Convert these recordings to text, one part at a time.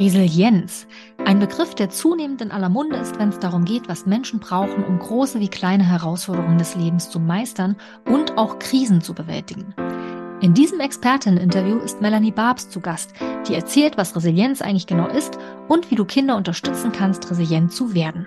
Resilienz. Ein Begriff, der zunehmend in aller Munde ist, wenn es darum geht, was Menschen brauchen, um große wie kleine Herausforderungen des Lebens zu meistern und auch Krisen zu bewältigen. In diesem Experteninterview ist Melanie Barbs zu Gast, die erzählt, was Resilienz eigentlich genau ist und wie du Kinder unterstützen kannst, resilient zu werden.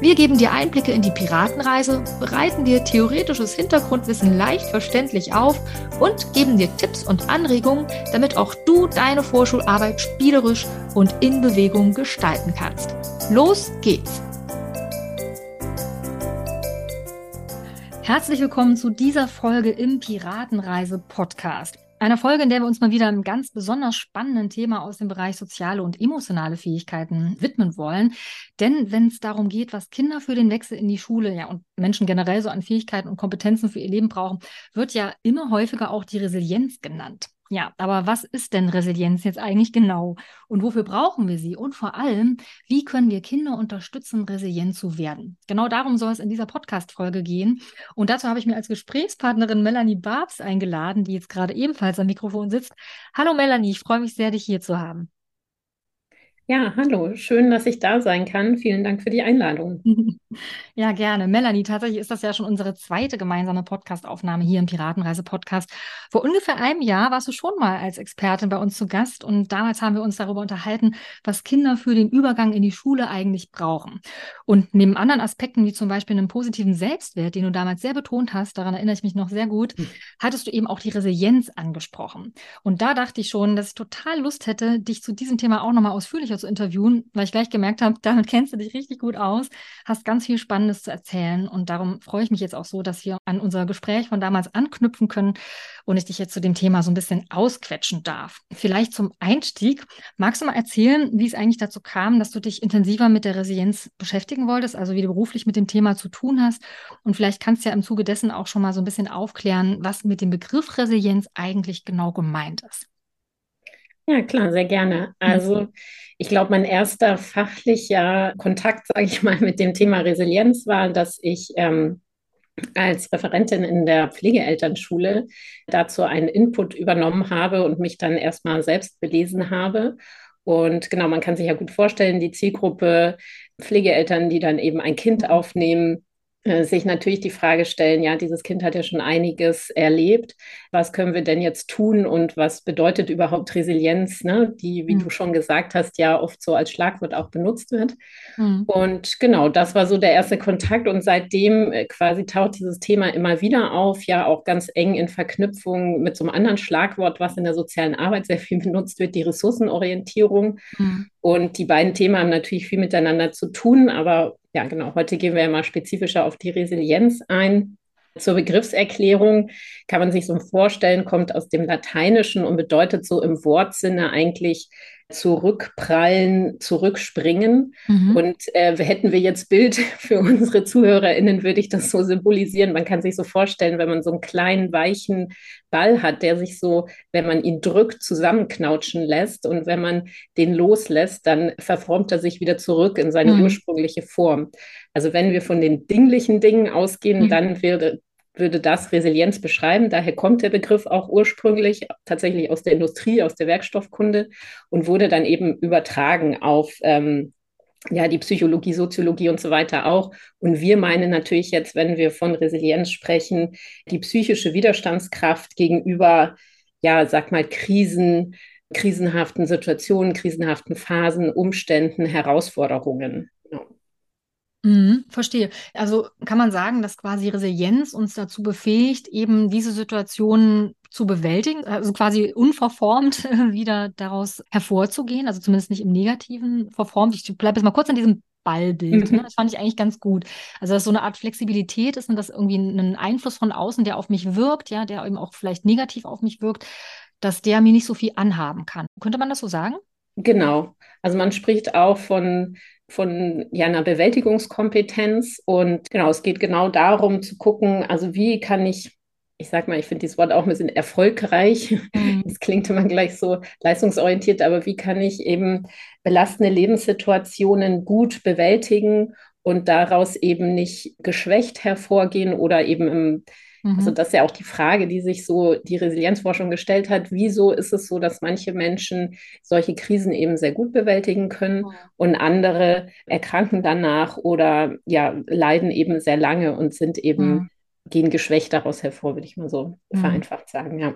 Wir geben dir Einblicke in die Piratenreise, bereiten dir theoretisches Hintergrundwissen leicht verständlich auf und geben dir Tipps und Anregungen, damit auch du deine Vorschularbeit spielerisch und in Bewegung gestalten kannst. Los geht's! Herzlich willkommen zu dieser Folge im Piratenreise Podcast. Einer Folge, in der wir uns mal wieder einem ganz besonders spannenden Thema aus dem Bereich soziale und emotionale Fähigkeiten widmen wollen. Denn wenn es darum geht, was Kinder für den Wechsel in die Schule ja, und Menschen generell so an Fähigkeiten und Kompetenzen für ihr Leben brauchen, wird ja immer häufiger auch die Resilienz genannt. Ja, aber was ist denn Resilienz jetzt eigentlich genau? Und wofür brauchen wir sie? Und vor allem, wie können wir Kinder unterstützen, resilient zu werden? Genau darum soll es in dieser Podcast-Folge gehen. Und dazu habe ich mir als Gesprächspartnerin Melanie Barbs eingeladen, die jetzt gerade ebenfalls am Mikrofon sitzt. Hallo Melanie, ich freue mich sehr, dich hier zu haben. Ja, hallo, schön, dass ich da sein kann. Vielen Dank für die Einladung. Ja, gerne. Melanie, tatsächlich ist das ja schon unsere zweite gemeinsame Podcastaufnahme hier im Piratenreise-Podcast. Vor ungefähr einem Jahr warst du schon mal als Expertin bei uns zu Gast und damals haben wir uns darüber unterhalten, was Kinder für den Übergang in die Schule eigentlich brauchen. Und neben anderen Aspekten, wie zum Beispiel einem positiven Selbstwert, den du damals sehr betont hast, daran erinnere ich mich noch sehr gut, hm. hattest du eben auch die Resilienz angesprochen. Und da dachte ich schon, dass ich total Lust hätte, dich zu diesem Thema auch nochmal ausführlicher zu interviewen, weil ich gleich gemerkt habe, damit kennst du dich richtig gut aus, hast ganz viel Spannendes zu erzählen und darum freue ich mich jetzt auch so, dass wir an unser Gespräch von damals anknüpfen können und ich dich jetzt zu dem Thema so ein bisschen ausquetschen darf. Vielleicht zum Einstieg, magst du mal erzählen, wie es eigentlich dazu kam, dass du dich intensiver mit der Resilienz beschäftigen wolltest, also wie du beruflich mit dem Thema zu tun hast und vielleicht kannst du ja im Zuge dessen auch schon mal so ein bisschen aufklären, was mit dem Begriff Resilienz eigentlich genau gemeint ist. Ja, klar, sehr gerne. Also ich glaube, mein erster fachlicher Kontakt, sage ich mal, mit dem Thema Resilienz war, dass ich ähm, als Referentin in der Pflegeelternschule dazu einen Input übernommen habe und mich dann erstmal selbst belesen habe. Und genau, man kann sich ja gut vorstellen, die Zielgruppe Pflegeeltern, die dann eben ein Kind aufnehmen, sich natürlich die Frage stellen, ja, dieses Kind hat ja schon einiges erlebt. Was können wir denn jetzt tun und was bedeutet überhaupt Resilienz, ne? die, wie mhm. du schon gesagt hast, ja oft so als Schlagwort auch benutzt wird. Mhm. Und genau, das war so der erste Kontakt und seitdem äh, quasi taucht dieses Thema immer wieder auf, ja auch ganz eng in Verknüpfung mit so einem anderen Schlagwort, was in der sozialen Arbeit sehr viel benutzt wird, die Ressourcenorientierung. Mhm. Und die beiden Themen haben natürlich viel miteinander zu tun, aber ja, genau. Heute gehen wir ja mal spezifischer auf die Resilienz ein. Zur Begriffserklärung kann man sich so vorstellen, kommt aus dem Lateinischen und bedeutet so im Wortsinne eigentlich zurückprallen, zurückspringen. Mhm. Und äh, hätten wir jetzt Bild für unsere ZuhörerInnen, würde ich das so symbolisieren. Man kann sich so vorstellen, wenn man so einen kleinen, weichen Ball hat, der sich so, wenn man ihn drückt, zusammenknautschen lässt. Und wenn man den loslässt, dann verformt er sich wieder zurück in seine mhm. ursprüngliche Form. Also wenn wir von den dinglichen Dingen ausgehen, mhm. dann würde würde das Resilienz beschreiben. Daher kommt der Begriff auch ursprünglich tatsächlich aus der Industrie, aus der Werkstoffkunde und wurde dann eben übertragen auf ähm, ja, die Psychologie, Soziologie und so weiter auch. Und wir meinen natürlich jetzt, wenn wir von Resilienz sprechen, die psychische Widerstandskraft gegenüber, ja, sag mal, Krisen, krisenhaften Situationen, krisenhaften Phasen, Umständen, Herausforderungen. Mhm, verstehe. Also kann man sagen, dass quasi Resilienz uns dazu befähigt, eben diese Situationen zu bewältigen, also quasi unverformt wieder daraus hervorzugehen, also zumindest nicht im Negativen verformt. Ich bleibe jetzt mal kurz an diesem Ballbild. Ne? Mhm. Das fand ich eigentlich ganz gut. Also, dass so eine Art Flexibilität ist und dass irgendwie ein Einfluss von außen, der auf mich wirkt, ja, der eben auch vielleicht negativ auf mich wirkt, dass der mir nicht so viel anhaben kann. Könnte man das so sagen? Genau. Also man spricht auch von von ja, einer Bewältigungskompetenz. Und genau, es geht genau darum zu gucken, also wie kann ich ich sag mal, ich finde dieses Wort auch ein bisschen erfolgreich. Mhm. Das klingt immer gleich so leistungsorientiert, aber wie kann ich eben belastende Lebenssituationen gut bewältigen und daraus eben nicht geschwächt hervorgehen oder eben im, mhm. also das ist ja auch die Frage, die sich so die Resilienzforschung gestellt hat. Wieso ist es so, dass manche Menschen solche Krisen eben sehr gut bewältigen können mhm. und andere erkranken danach oder ja, leiden eben sehr lange und sind eben mhm gehen geschwächt daraus hervor, würde ich mal so vereinfacht sagen, ja.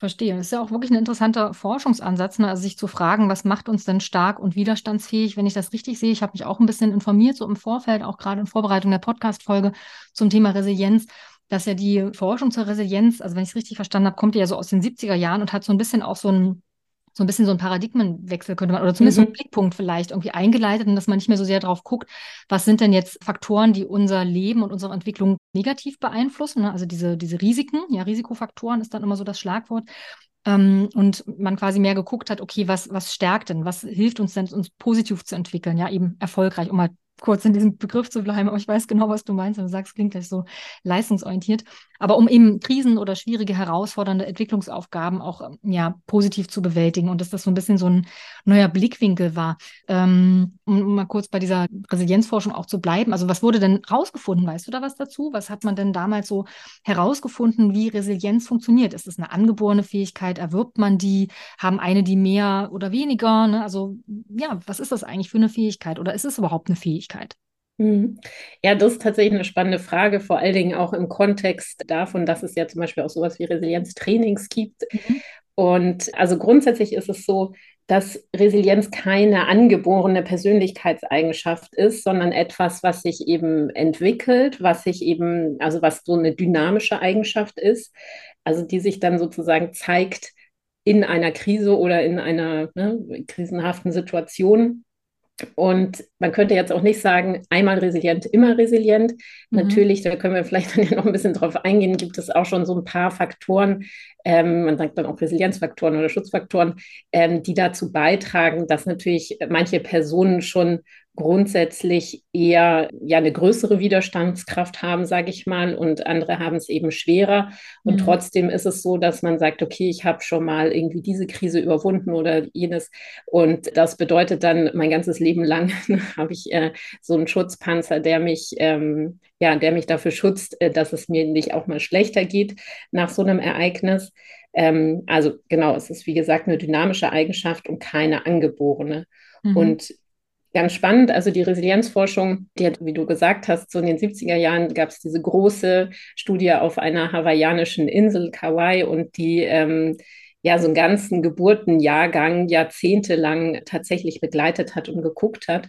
Verstehe. Das ist ja auch wirklich ein interessanter Forschungsansatz, ne? also sich zu fragen, was macht uns denn stark und widerstandsfähig, wenn ich das richtig sehe. Ich habe mich auch ein bisschen informiert, so im Vorfeld, auch gerade in Vorbereitung der Podcast-Folge zum Thema Resilienz, dass ja die Forschung zur Resilienz, also wenn ich es richtig verstanden habe, kommt ja so aus den 70er Jahren und hat so ein bisschen auch so ein so ein bisschen so ein Paradigmenwechsel könnte man, oder zumindest mhm. so einen Blickpunkt vielleicht irgendwie eingeleitet und dass man nicht mehr so sehr drauf guckt, was sind denn jetzt Faktoren, die unser Leben und unsere Entwicklung negativ beeinflussen. Ne? Also diese, diese Risiken, ja, Risikofaktoren ist dann immer so das Schlagwort. Ähm, und man quasi mehr geguckt hat, okay, was, was stärkt denn, was hilft uns denn, uns positiv zu entwickeln, ja, eben erfolgreich, um mal kurz in diesem Begriff zu bleiben, aber ich weiß genau, was du meinst, wenn du sagst, klingt gleich so leistungsorientiert. Aber um eben Krisen oder schwierige, herausfordernde Entwicklungsaufgaben auch ähm, ja, positiv zu bewältigen und dass das so ein bisschen so ein neuer Blickwinkel war. Ähm, um mal kurz bei dieser Resilienzforschung auch zu bleiben. Also was wurde denn rausgefunden? Weißt du da was dazu? Was hat man denn damals so herausgefunden, wie Resilienz funktioniert? Ist es eine angeborene Fähigkeit? Erwirbt man die? Haben eine die mehr oder weniger? Ne? Also ja, was ist das eigentlich für eine Fähigkeit oder ist es überhaupt eine Fähigkeit? Mhm. Ja, das ist tatsächlich eine spannende Frage, vor allen Dingen auch im Kontext davon, dass es ja zum Beispiel auch sowas wie Resilienztrainings gibt. Mhm. Und also grundsätzlich ist es so, dass Resilienz keine angeborene Persönlichkeitseigenschaft ist, sondern etwas, was sich eben entwickelt, was sich eben, also was so eine dynamische Eigenschaft ist, also die sich dann sozusagen zeigt in einer Krise oder in einer ne, krisenhaften Situation und man könnte jetzt auch nicht sagen, einmal resilient, immer resilient. Mhm. Natürlich, da können wir vielleicht dann ja noch ein bisschen drauf eingehen, gibt es auch schon so ein paar Faktoren, ähm, man sagt dann auch Resilienzfaktoren oder Schutzfaktoren, ähm, die dazu beitragen, dass natürlich manche Personen schon grundsätzlich eher ja eine größere Widerstandskraft haben, sage ich mal, und andere haben es eben schwerer. Und mhm. trotzdem ist es so, dass man sagt, okay, ich habe schon mal irgendwie diese Krise überwunden oder jenes. Und das bedeutet dann, mein ganzes Leben lang habe ich äh, so einen Schutzpanzer, der mich, ähm, ja, der mich dafür schützt, äh, dass es mir nicht auch mal schlechter geht nach so einem Ereignis. Ähm, also genau, es ist wie gesagt eine dynamische Eigenschaft und keine angeborene. Mhm. Und ganz spannend. Also die Resilienzforschung, die hat, wie du gesagt hast, so in den 70er Jahren gab es diese große Studie auf einer hawaiianischen Insel, Kauai, und die ähm, ja so einen ganzen Geburtenjahrgang jahrzehntelang tatsächlich begleitet hat und geguckt hat.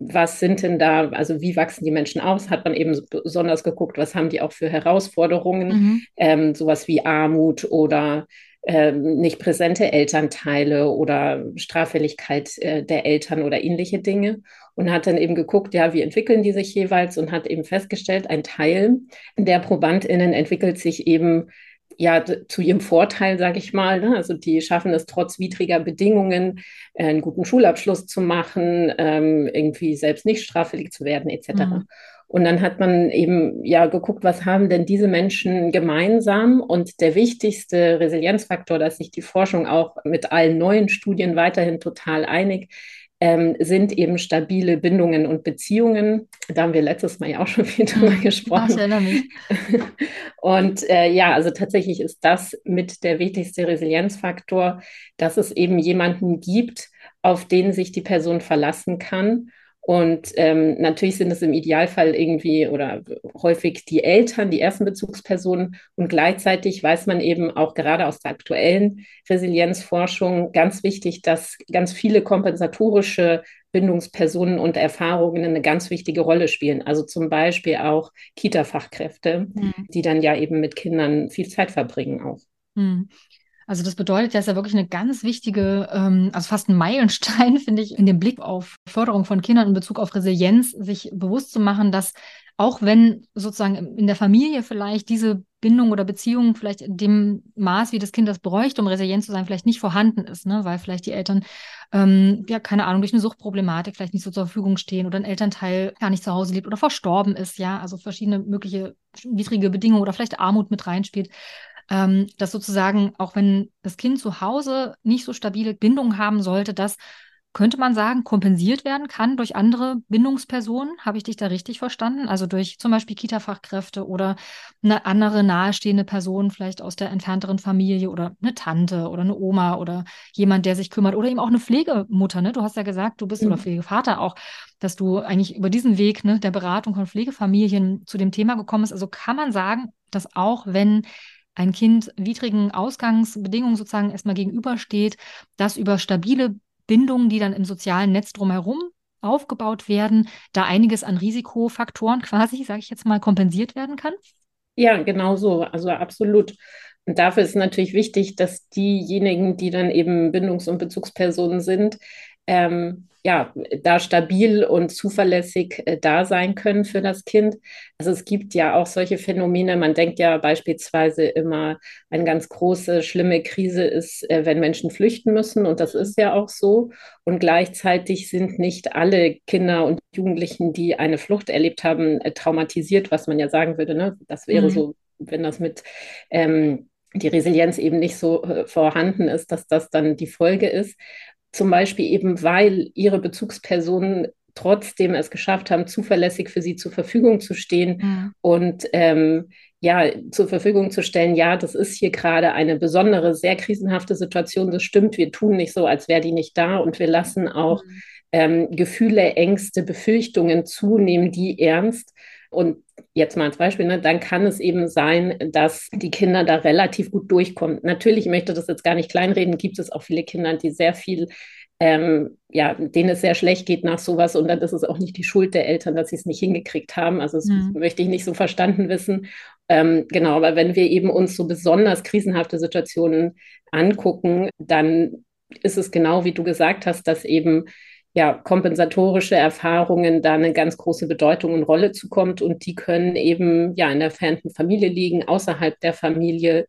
Was sind denn da, also wie wachsen die Menschen aus? Hat man eben besonders geguckt, was haben die auch für Herausforderungen, mhm. ähm, sowas wie Armut oder ähm, nicht präsente Elternteile oder Straffälligkeit äh, der Eltern oder ähnliche Dinge und hat dann eben geguckt, ja, wie entwickeln die sich jeweils und hat eben festgestellt, ein Teil der ProbandInnen entwickelt sich eben ja zu ihrem Vorteil, sage ich mal. Ne? Also die schaffen es trotz widriger Bedingungen, äh, einen guten Schulabschluss zu machen, ähm, irgendwie selbst nicht straffällig zu werden, etc. Mhm. Und dann hat man eben ja geguckt, was haben denn diese Menschen gemeinsam? Und der wichtigste Resilienzfaktor, dass sich die Forschung auch mit allen neuen Studien weiterhin total einig, ähm, sind eben stabile Bindungen und Beziehungen. Da haben wir letztes Mal ja auch schon viel drüber gesprochen. Ich erinnere mich. Und äh, ja, also tatsächlich ist das mit der wichtigste Resilienzfaktor, dass es eben jemanden gibt, auf den sich die Person verlassen kann und ähm, natürlich sind es im Idealfall irgendwie oder häufig die Eltern, die ersten Bezugspersonen. Und gleichzeitig weiß man eben auch gerade aus der aktuellen Resilienzforschung ganz wichtig, dass ganz viele kompensatorische Bindungspersonen und Erfahrungen eine ganz wichtige Rolle spielen. Also zum Beispiel auch Kita-Fachkräfte, mhm. die dann ja eben mit Kindern viel Zeit verbringen auch. Also das bedeutet, das ist ja wirklich eine ganz wichtige, ähm, also fast ein Meilenstein, finde ich, in dem Blick auf Förderung von Kindern in Bezug auf Resilienz, sich bewusst zu machen, dass auch wenn sozusagen in der Familie vielleicht diese Bindung oder Beziehung vielleicht in dem Maß, wie das Kind das bräuchte, um resilient zu sein, vielleicht nicht vorhanden ist, ne? weil vielleicht die Eltern, ähm, ja, keine Ahnung, durch eine Suchtproblematik vielleicht nicht so zur Verfügung stehen oder ein Elternteil gar nicht zu Hause lebt oder verstorben ist, ja, also verschiedene mögliche widrige Bedingungen oder vielleicht Armut mit reinspielt. Ähm, dass sozusagen, auch wenn das Kind zu Hause nicht so stabile Bindungen haben sollte, dass könnte man sagen, kompensiert werden kann durch andere Bindungspersonen. Habe ich dich da richtig verstanden? Also durch zum Beispiel Kita-Fachkräfte oder eine andere nahestehende Person, vielleicht aus der entfernteren Familie oder eine Tante oder eine Oma oder jemand, der sich kümmert oder eben auch eine Pflegemutter. Ne? Du hast ja gesagt, du bist mhm. oder Pflegevater auch, dass du eigentlich über diesen Weg ne, der Beratung von Pflegefamilien zu dem Thema gekommen bist. Also kann man sagen, dass auch wenn ein Kind widrigen Ausgangsbedingungen sozusagen erstmal gegenübersteht, dass über stabile Bindungen, die dann im sozialen Netz drumherum aufgebaut werden, da einiges an Risikofaktoren quasi, sage ich jetzt mal, kompensiert werden kann? Ja, genau so. Also absolut. Und dafür ist natürlich wichtig, dass diejenigen, die dann eben Bindungs- und Bezugspersonen sind, ähm, ja, da stabil und zuverlässig äh, da sein können für das Kind. Also es gibt ja auch solche Phänomene. Man denkt ja beispielsweise immer, eine ganz große, schlimme Krise ist, äh, wenn Menschen flüchten müssen. Und das ist ja auch so. Und gleichzeitig sind nicht alle Kinder und Jugendlichen, die eine Flucht erlebt haben, äh, traumatisiert, was man ja sagen würde. Ne? Das wäre mhm. so, wenn das mit ähm, die Resilienz eben nicht so äh, vorhanden ist, dass das dann die Folge ist. Zum Beispiel eben, weil ihre Bezugspersonen trotzdem es geschafft haben, zuverlässig für sie zur Verfügung zu stehen mhm. und ähm, ja, zur Verfügung zu stellen, ja, das ist hier gerade eine besondere, sehr krisenhafte Situation, das stimmt, wir tun nicht so, als wäre die nicht da und wir lassen auch mhm. ähm, Gefühle, Ängste, Befürchtungen zunehmen, die ernst. Und jetzt mal als Beispiel, ne, dann kann es eben sein, dass die Kinder da relativ gut durchkommen. Natürlich, ich möchte das jetzt gar nicht kleinreden, gibt es auch viele Kinder, die sehr viel, ähm, ja, denen es sehr schlecht geht nach sowas und dann ist es auch nicht die Schuld der Eltern, dass sie es nicht hingekriegt haben. Also das mhm. möchte ich nicht so verstanden wissen. Ähm, genau, aber wenn wir eben uns so besonders krisenhafte Situationen angucken, dann ist es genau wie du gesagt hast, dass eben ja, kompensatorische Erfahrungen da eine ganz große Bedeutung und Rolle zukommt. Und die können eben ja in der fernten Familie liegen, außerhalb der Familie.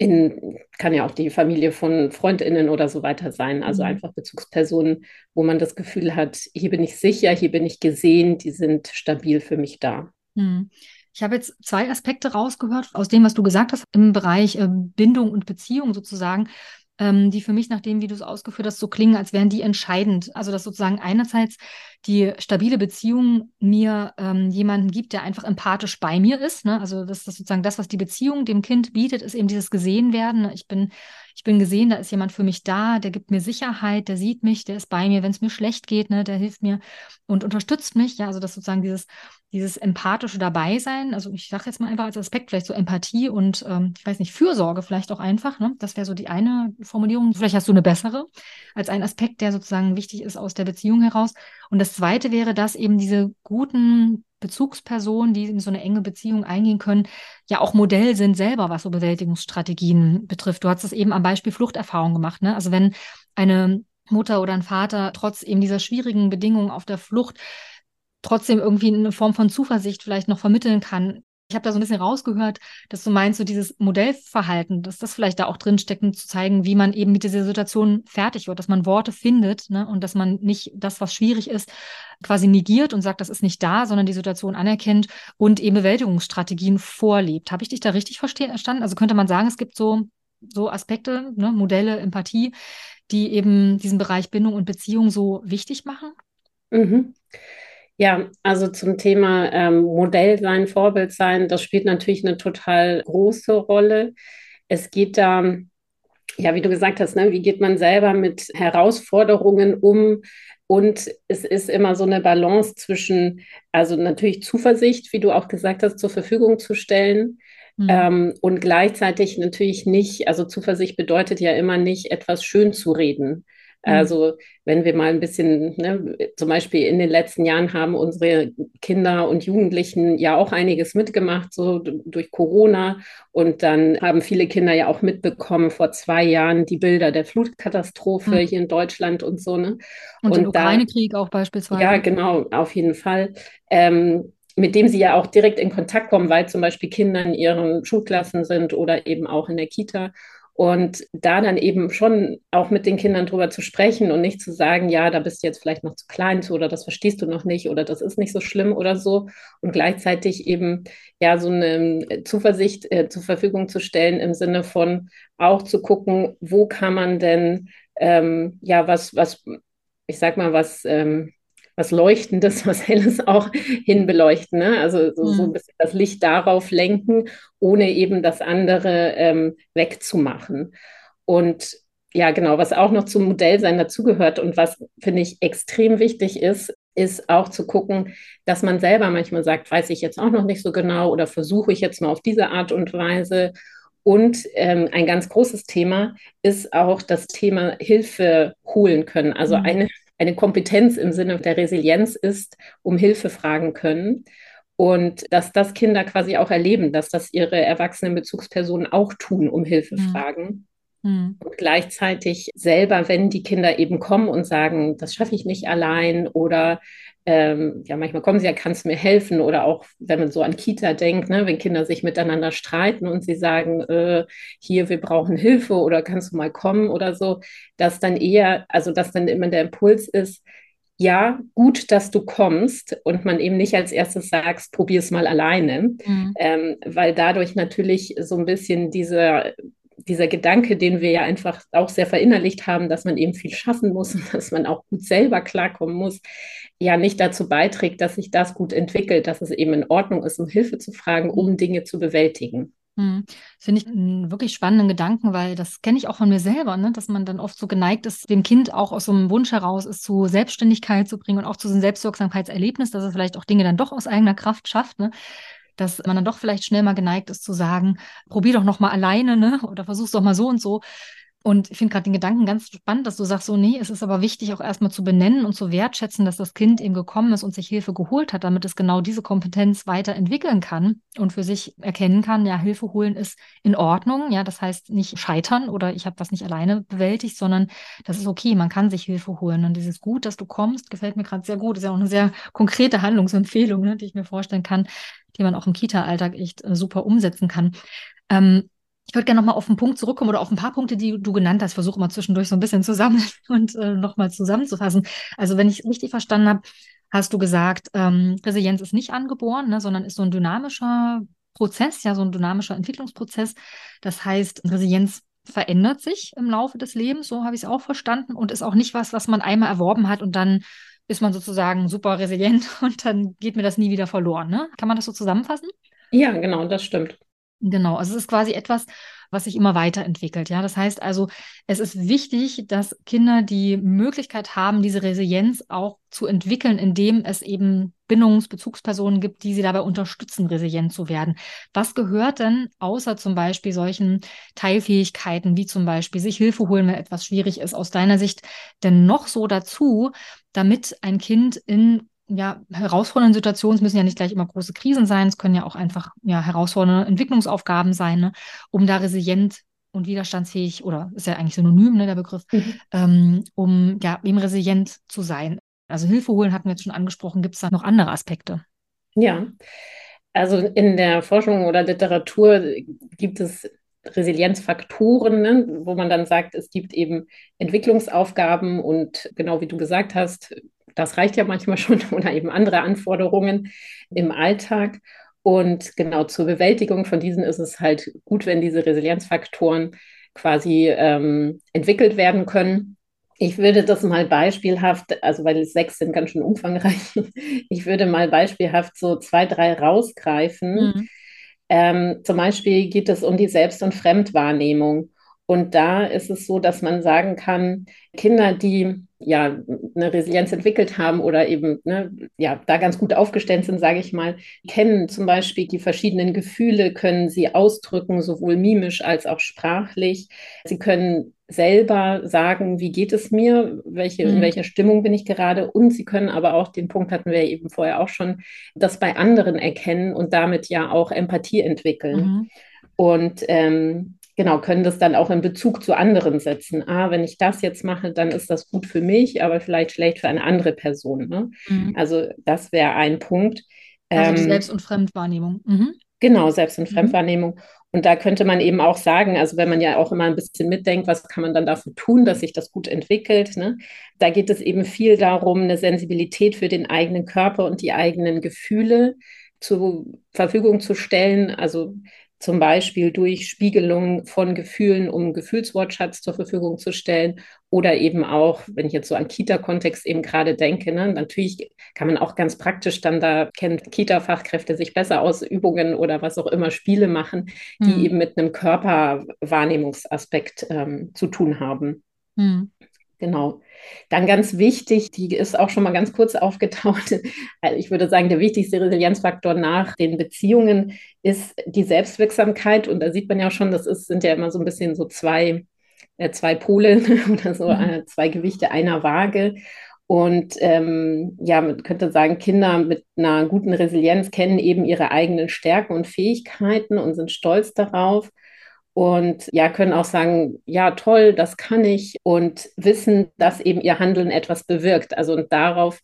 In, kann ja auch die Familie von FreundInnen oder so weiter sein, also mhm. einfach Bezugspersonen, wo man das Gefühl hat, hier bin ich sicher, hier bin ich gesehen, die sind stabil für mich da. Mhm. Ich habe jetzt zwei Aspekte rausgehört aus dem, was du gesagt hast im Bereich äh, Bindung und Beziehung sozusagen ähm, die für mich, nachdem, wie du es ausgeführt hast, so klingen, als wären die entscheidend. Also, dass sozusagen einerseits die stabile Beziehung mir ähm, jemanden gibt, der einfach empathisch bei mir ist. Ne? Also, das ist sozusagen das, was die Beziehung dem Kind bietet, ist eben dieses Gesehen-werden. Ich bin, ich bin gesehen, da ist jemand für mich da, der gibt mir Sicherheit, der sieht mich, der ist bei mir, wenn es mir schlecht geht, ne? der hilft mir und unterstützt mich. Ja, also, das sozusagen dieses dieses empathische Dabeisein, also ich sage jetzt mal einfach als Aspekt vielleicht so Empathie und ähm, ich weiß nicht, Fürsorge vielleicht auch einfach, ne? Das wäre so die eine Formulierung. Vielleicht hast du eine bessere als ein Aspekt, der sozusagen wichtig ist aus der Beziehung heraus. Und das zweite wäre, dass eben diese guten Bezugspersonen, die in so eine enge Beziehung eingehen können, ja auch Modell sind selber, was so Bewältigungsstrategien betrifft. Du hast es eben am Beispiel Fluchterfahrung gemacht, ne? Also wenn eine Mutter oder ein Vater trotz eben dieser schwierigen Bedingungen auf der Flucht trotzdem irgendwie eine Form von Zuversicht vielleicht noch vermitteln kann. Ich habe da so ein bisschen rausgehört, dass du meinst, so dieses Modellverhalten, dass das vielleicht da auch drinsteckt, um zu zeigen, wie man eben mit dieser Situation fertig wird, dass man Worte findet ne, und dass man nicht das, was schwierig ist, quasi negiert und sagt, das ist nicht da, sondern die Situation anerkennt und eben Bewältigungsstrategien vorlebt. Habe ich dich da richtig verstanden? Also könnte man sagen, es gibt so, so Aspekte, ne, Modelle, Empathie, die eben diesen Bereich Bindung und Beziehung so wichtig machen? Mhm. Ja, also zum Thema ähm, Modell sein, Vorbild sein, das spielt natürlich eine total große Rolle. Es geht da, ja, wie du gesagt hast, ne, wie geht man selber mit Herausforderungen um? Und es ist immer so eine Balance zwischen, also natürlich Zuversicht, wie du auch gesagt hast, zur Verfügung zu stellen. Mhm. Ähm, und gleichzeitig natürlich nicht, also Zuversicht bedeutet ja immer nicht, etwas schön zu reden. Mhm. Also wenn wir mal ein bisschen, ne, zum Beispiel in den letzten Jahren haben unsere Kinder und Jugendlichen ja auch einiges mitgemacht, so durch Corona. Und dann haben viele Kinder ja auch mitbekommen vor zwei Jahren die Bilder der Flutkatastrophe mhm. hier in Deutschland und so. Ne? Und, und den Ukraine-Krieg auch beispielsweise. Ja, genau, auf jeden Fall. Ähm, mit dem sie ja auch direkt in Kontakt kommen, weil zum Beispiel Kinder in ihren Schulklassen sind oder eben auch in der Kita. Und da dann eben schon auch mit den Kindern drüber zu sprechen und nicht zu sagen, ja, da bist du jetzt vielleicht noch zu klein zu oder das verstehst du noch nicht oder das ist nicht so schlimm oder so. Und gleichzeitig eben ja so eine Zuversicht äh, zur Verfügung zu stellen im Sinne von auch zu gucken, wo kann man denn ähm, ja was, was, ich sag mal, was ähm, was Leuchtendes, was Helles auch hinbeleuchten. Ne? Also so, so, ein bisschen das Licht darauf lenken, ohne eben das andere ähm, wegzumachen. Und ja, genau, was auch noch zum Modellsein dazugehört und was, finde ich, extrem wichtig ist, ist auch zu gucken, dass man selber manchmal sagt, weiß ich jetzt auch noch nicht so genau oder versuche ich jetzt mal auf diese Art und Weise. Und ähm, ein ganz großes Thema ist auch das Thema Hilfe holen können. Also mhm. eine eine Kompetenz im Sinne der Resilienz ist, um Hilfe fragen können. Und dass das Kinder quasi auch erleben, dass das ihre erwachsenen Bezugspersonen auch tun, um Hilfe mhm. fragen. Mhm. Und gleichzeitig selber, wenn die Kinder eben kommen und sagen, das schaffe ich nicht allein oder ähm, ja, manchmal kommen sie ja, kannst du mir helfen? Oder auch, wenn man so an Kita denkt, ne, wenn Kinder sich miteinander streiten und sie sagen, äh, hier, wir brauchen Hilfe oder kannst du mal kommen oder so, dass dann eher, also dass dann immer der Impuls ist, ja, gut, dass du kommst und man eben nicht als erstes sagst, probier es mal alleine, mhm. ähm, weil dadurch natürlich so ein bisschen diese dieser Gedanke, den wir ja einfach auch sehr verinnerlicht haben, dass man eben viel schaffen muss und dass man auch gut selber klarkommen muss, ja nicht dazu beiträgt, dass sich das gut entwickelt, dass es eben in Ordnung ist, um Hilfe zu fragen, um Dinge zu bewältigen. Hm. Das finde ich einen wirklich spannenden Gedanken, weil das kenne ich auch von mir selber, ne? dass man dann oft so geneigt ist, dem Kind auch aus so einem Wunsch heraus ist, zu Selbstständigkeit zu bringen und auch zu so einem Selbstwirksamkeitserlebnis, dass er vielleicht auch Dinge dann doch aus eigener Kraft schafft. Ne? dass man dann doch vielleicht schnell mal geneigt ist zu sagen, probier doch noch mal alleine, ne? Oder versuch's doch mal so und so. Und ich finde gerade den Gedanken ganz spannend, dass du sagst, so, nee, es ist aber wichtig, auch erstmal zu benennen und zu wertschätzen, dass das Kind eben gekommen ist und sich Hilfe geholt hat, damit es genau diese Kompetenz weiterentwickeln kann und für sich erkennen kann, ja, Hilfe holen ist in Ordnung. Ja, das heißt nicht scheitern oder ich habe das nicht alleine bewältigt, sondern das ist okay, man kann sich Hilfe holen. Und dieses Gut, dass du kommst, gefällt mir gerade sehr gut. Ist ja auch eine sehr konkrete Handlungsempfehlung, ne, die ich mir vorstellen kann, die man auch im Kita-Alltag echt äh, super umsetzen kann. Ähm, ich würde gerne nochmal auf den Punkt zurückkommen oder auf ein paar Punkte, die du genannt hast. Versuche mal zwischendurch so ein bisschen zusammen und äh, nochmal zusammenzufassen. Also wenn ich richtig verstanden habe, hast du gesagt, ähm, Resilienz ist nicht angeboren, ne, sondern ist so ein dynamischer Prozess, ja, so ein dynamischer Entwicklungsprozess. Das heißt, Resilienz verändert sich im Laufe des Lebens, so habe ich es auch verstanden, und ist auch nicht was, was man einmal erworben hat und dann ist man sozusagen super resilient und dann geht mir das nie wieder verloren. Ne? Kann man das so zusammenfassen? Ja, genau, das stimmt. Genau, also es ist quasi etwas, was sich immer weiterentwickelt. Ja, das heißt also, es ist wichtig, dass Kinder die Möglichkeit haben, diese Resilienz auch zu entwickeln, indem es eben Bindungs-, Bezugspersonen gibt, die sie dabei unterstützen, resilient zu werden. Was gehört denn außer zum Beispiel solchen Teilfähigkeiten, wie zum Beispiel sich Hilfe holen, wenn etwas schwierig ist, aus deiner Sicht denn noch so dazu, damit ein Kind in ja, herausfordernde Situationen, es müssen ja nicht gleich immer große Krisen sein, es können ja auch einfach ja, herausfordernde Entwicklungsaufgaben sein, ne, um da resilient und widerstandsfähig, oder ist ja eigentlich synonym, ne, der Begriff, mhm. ähm, um ja eben resilient zu sein. Also Hilfe holen hatten wir jetzt schon angesprochen, gibt es da noch andere Aspekte? Ja, also in der Forschung oder Literatur gibt es Resilienzfaktoren, ne, wo man dann sagt, es gibt eben Entwicklungsaufgaben und genau wie du gesagt hast, das reicht ja manchmal schon oder eben andere Anforderungen im Alltag. Und genau zur Bewältigung von diesen ist es halt gut, wenn diese Resilienzfaktoren quasi ähm, entwickelt werden können. Ich würde das mal beispielhaft, also weil sechs sind ganz schön umfangreich, ich würde mal beispielhaft so zwei, drei rausgreifen. Mhm. Ähm, zum Beispiel geht es um die Selbst- und Fremdwahrnehmung. Und da ist es so, dass man sagen kann, Kinder, die ja eine Resilienz entwickelt haben oder eben ne, ja da ganz gut aufgestellt sind, sage ich mal, kennen zum Beispiel die verschiedenen Gefühle, können sie ausdrücken, sowohl mimisch als auch sprachlich. Sie können selber sagen, wie geht es mir, welche, mhm. in welcher Stimmung bin ich gerade und sie können aber auch, den Punkt hatten wir eben vorher auch schon, das bei anderen erkennen und damit ja auch Empathie entwickeln. Mhm. Und ähm, genau, können das dann auch in Bezug zu anderen setzen. Ah, wenn ich das jetzt mache, dann ist das gut für mich, aber vielleicht schlecht für eine andere Person. Ne? Mhm. Also das wäre ein Punkt. Also ähm, Selbst- und Fremdwahrnehmung. Mhm. Genau, Selbst- und mhm. Fremdwahrnehmung. Und da könnte man eben auch sagen, also wenn man ja auch immer ein bisschen mitdenkt, was kann man dann dafür tun, dass sich das gut entwickelt. Ne? Da geht es eben viel darum, eine Sensibilität für den eigenen Körper und die eigenen Gefühle zur Verfügung zu stellen. Also zum Beispiel durch Spiegelung von Gefühlen, um Gefühlswortschatz zur Verfügung zu stellen oder eben auch, wenn ich jetzt so an Kita-Kontext eben gerade denke, ne, natürlich kann man auch ganz praktisch dann da kennen Kita-Fachkräfte sich besser aus Übungen oder was auch immer Spiele machen, die hm. eben mit einem Körperwahrnehmungsaspekt ähm, zu tun haben. Hm. Genau. Dann ganz wichtig, die ist auch schon mal ganz kurz aufgetaucht. Also ich würde sagen, der wichtigste Resilienzfaktor nach den Beziehungen ist die Selbstwirksamkeit. Und da sieht man ja schon, das ist, sind ja immer so ein bisschen so zwei, äh, zwei Pole oder so mhm. äh, zwei Gewichte einer Waage. Und ähm, ja, man könnte sagen, Kinder mit einer guten Resilienz kennen eben ihre eigenen Stärken und Fähigkeiten und sind stolz darauf und ja, können auch sagen, ja, toll, das kann ich und wissen, dass eben ihr Handeln etwas bewirkt. Also und darauf,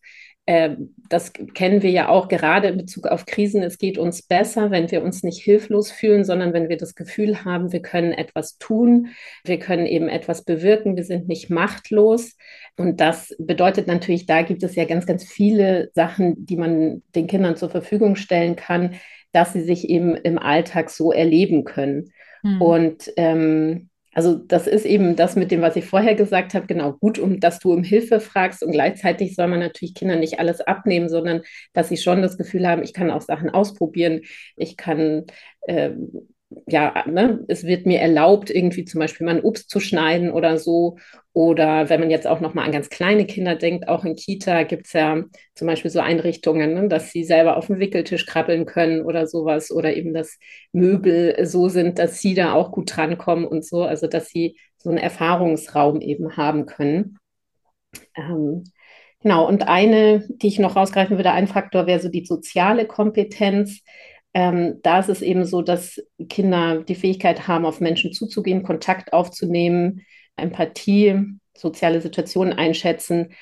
äh, das kennen wir ja auch gerade in Bezug auf Krisen, es geht uns besser, wenn wir uns nicht hilflos fühlen, sondern wenn wir das Gefühl haben, wir können etwas tun, wir können eben etwas bewirken, wir sind nicht machtlos. Und das bedeutet natürlich, da gibt es ja ganz, ganz viele Sachen, die man den Kindern zur Verfügung stellen kann, dass sie sich eben im Alltag so erleben können. Mhm. Und ähm, also das ist eben das mit dem, was ich vorher gesagt habe, genau gut, um dass du um Hilfe fragst und gleichzeitig soll man natürlich Kindern nicht alles abnehmen, sondern dass sie schon das Gefühl haben, ich kann auch Sachen ausprobieren, ich kann ähm, ja, ne, es wird mir erlaubt, irgendwie zum Beispiel mal ein Obst zu schneiden oder so. Oder wenn man jetzt auch noch mal an ganz kleine Kinder denkt, auch in Kita gibt es ja zum Beispiel so Einrichtungen, ne, dass sie selber auf dem Wickeltisch krabbeln können oder sowas. Oder eben, dass Möbel so sind, dass sie da auch gut drankommen und so. Also, dass sie so einen Erfahrungsraum eben haben können. Ähm, genau, und eine, die ich noch rausgreifen würde, ein Faktor wäre so die soziale Kompetenz ähm, da ist es eben so, dass Kinder die Fähigkeit haben, auf Menschen zuzugehen, Kontakt aufzunehmen, Empathie, soziale Situationen einschätzen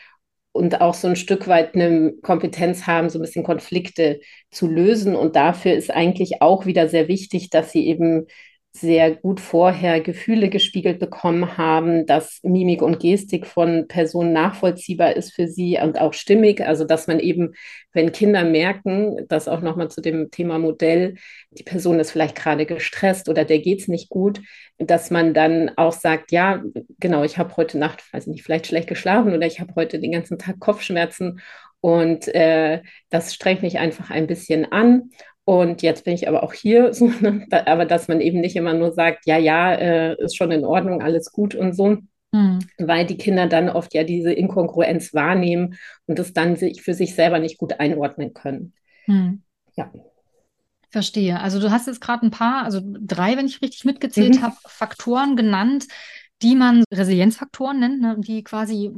und auch so ein Stück weit eine Kompetenz haben, so ein bisschen Konflikte zu lösen. Und dafür ist eigentlich auch wieder sehr wichtig, dass sie eben sehr gut vorher Gefühle gespiegelt bekommen haben, dass Mimik und Gestik von Personen nachvollziehbar ist für sie und auch stimmig. Also dass man eben, wenn Kinder merken, dass auch nochmal zu dem Thema Modell, die Person ist vielleicht gerade gestresst oder der geht es nicht gut, dass man dann auch sagt, ja, genau, ich habe heute Nacht, weiß ich nicht, vielleicht schlecht geschlafen oder ich habe heute den ganzen Tag Kopfschmerzen und äh, das strengt mich einfach ein bisschen an. Und jetzt bin ich aber auch hier, so, ne? aber dass man eben nicht immer nur sagt, ja, ja, äh, ist schon in Ordnung, alles gut und so, mhm. weil die Kinder dann oft ja diese Inkongruenz wahrnehmen und das dann sich für sich selber nicht gut einordnen können. Mhm. Ja. Verstehe. Also du hast jetzt gerade ein paar, also drei, wenn ich richtig mitgezählt mhm. habe, Faktoren genannt, die man Resilienzfaktoren nennt, ne, die quasi,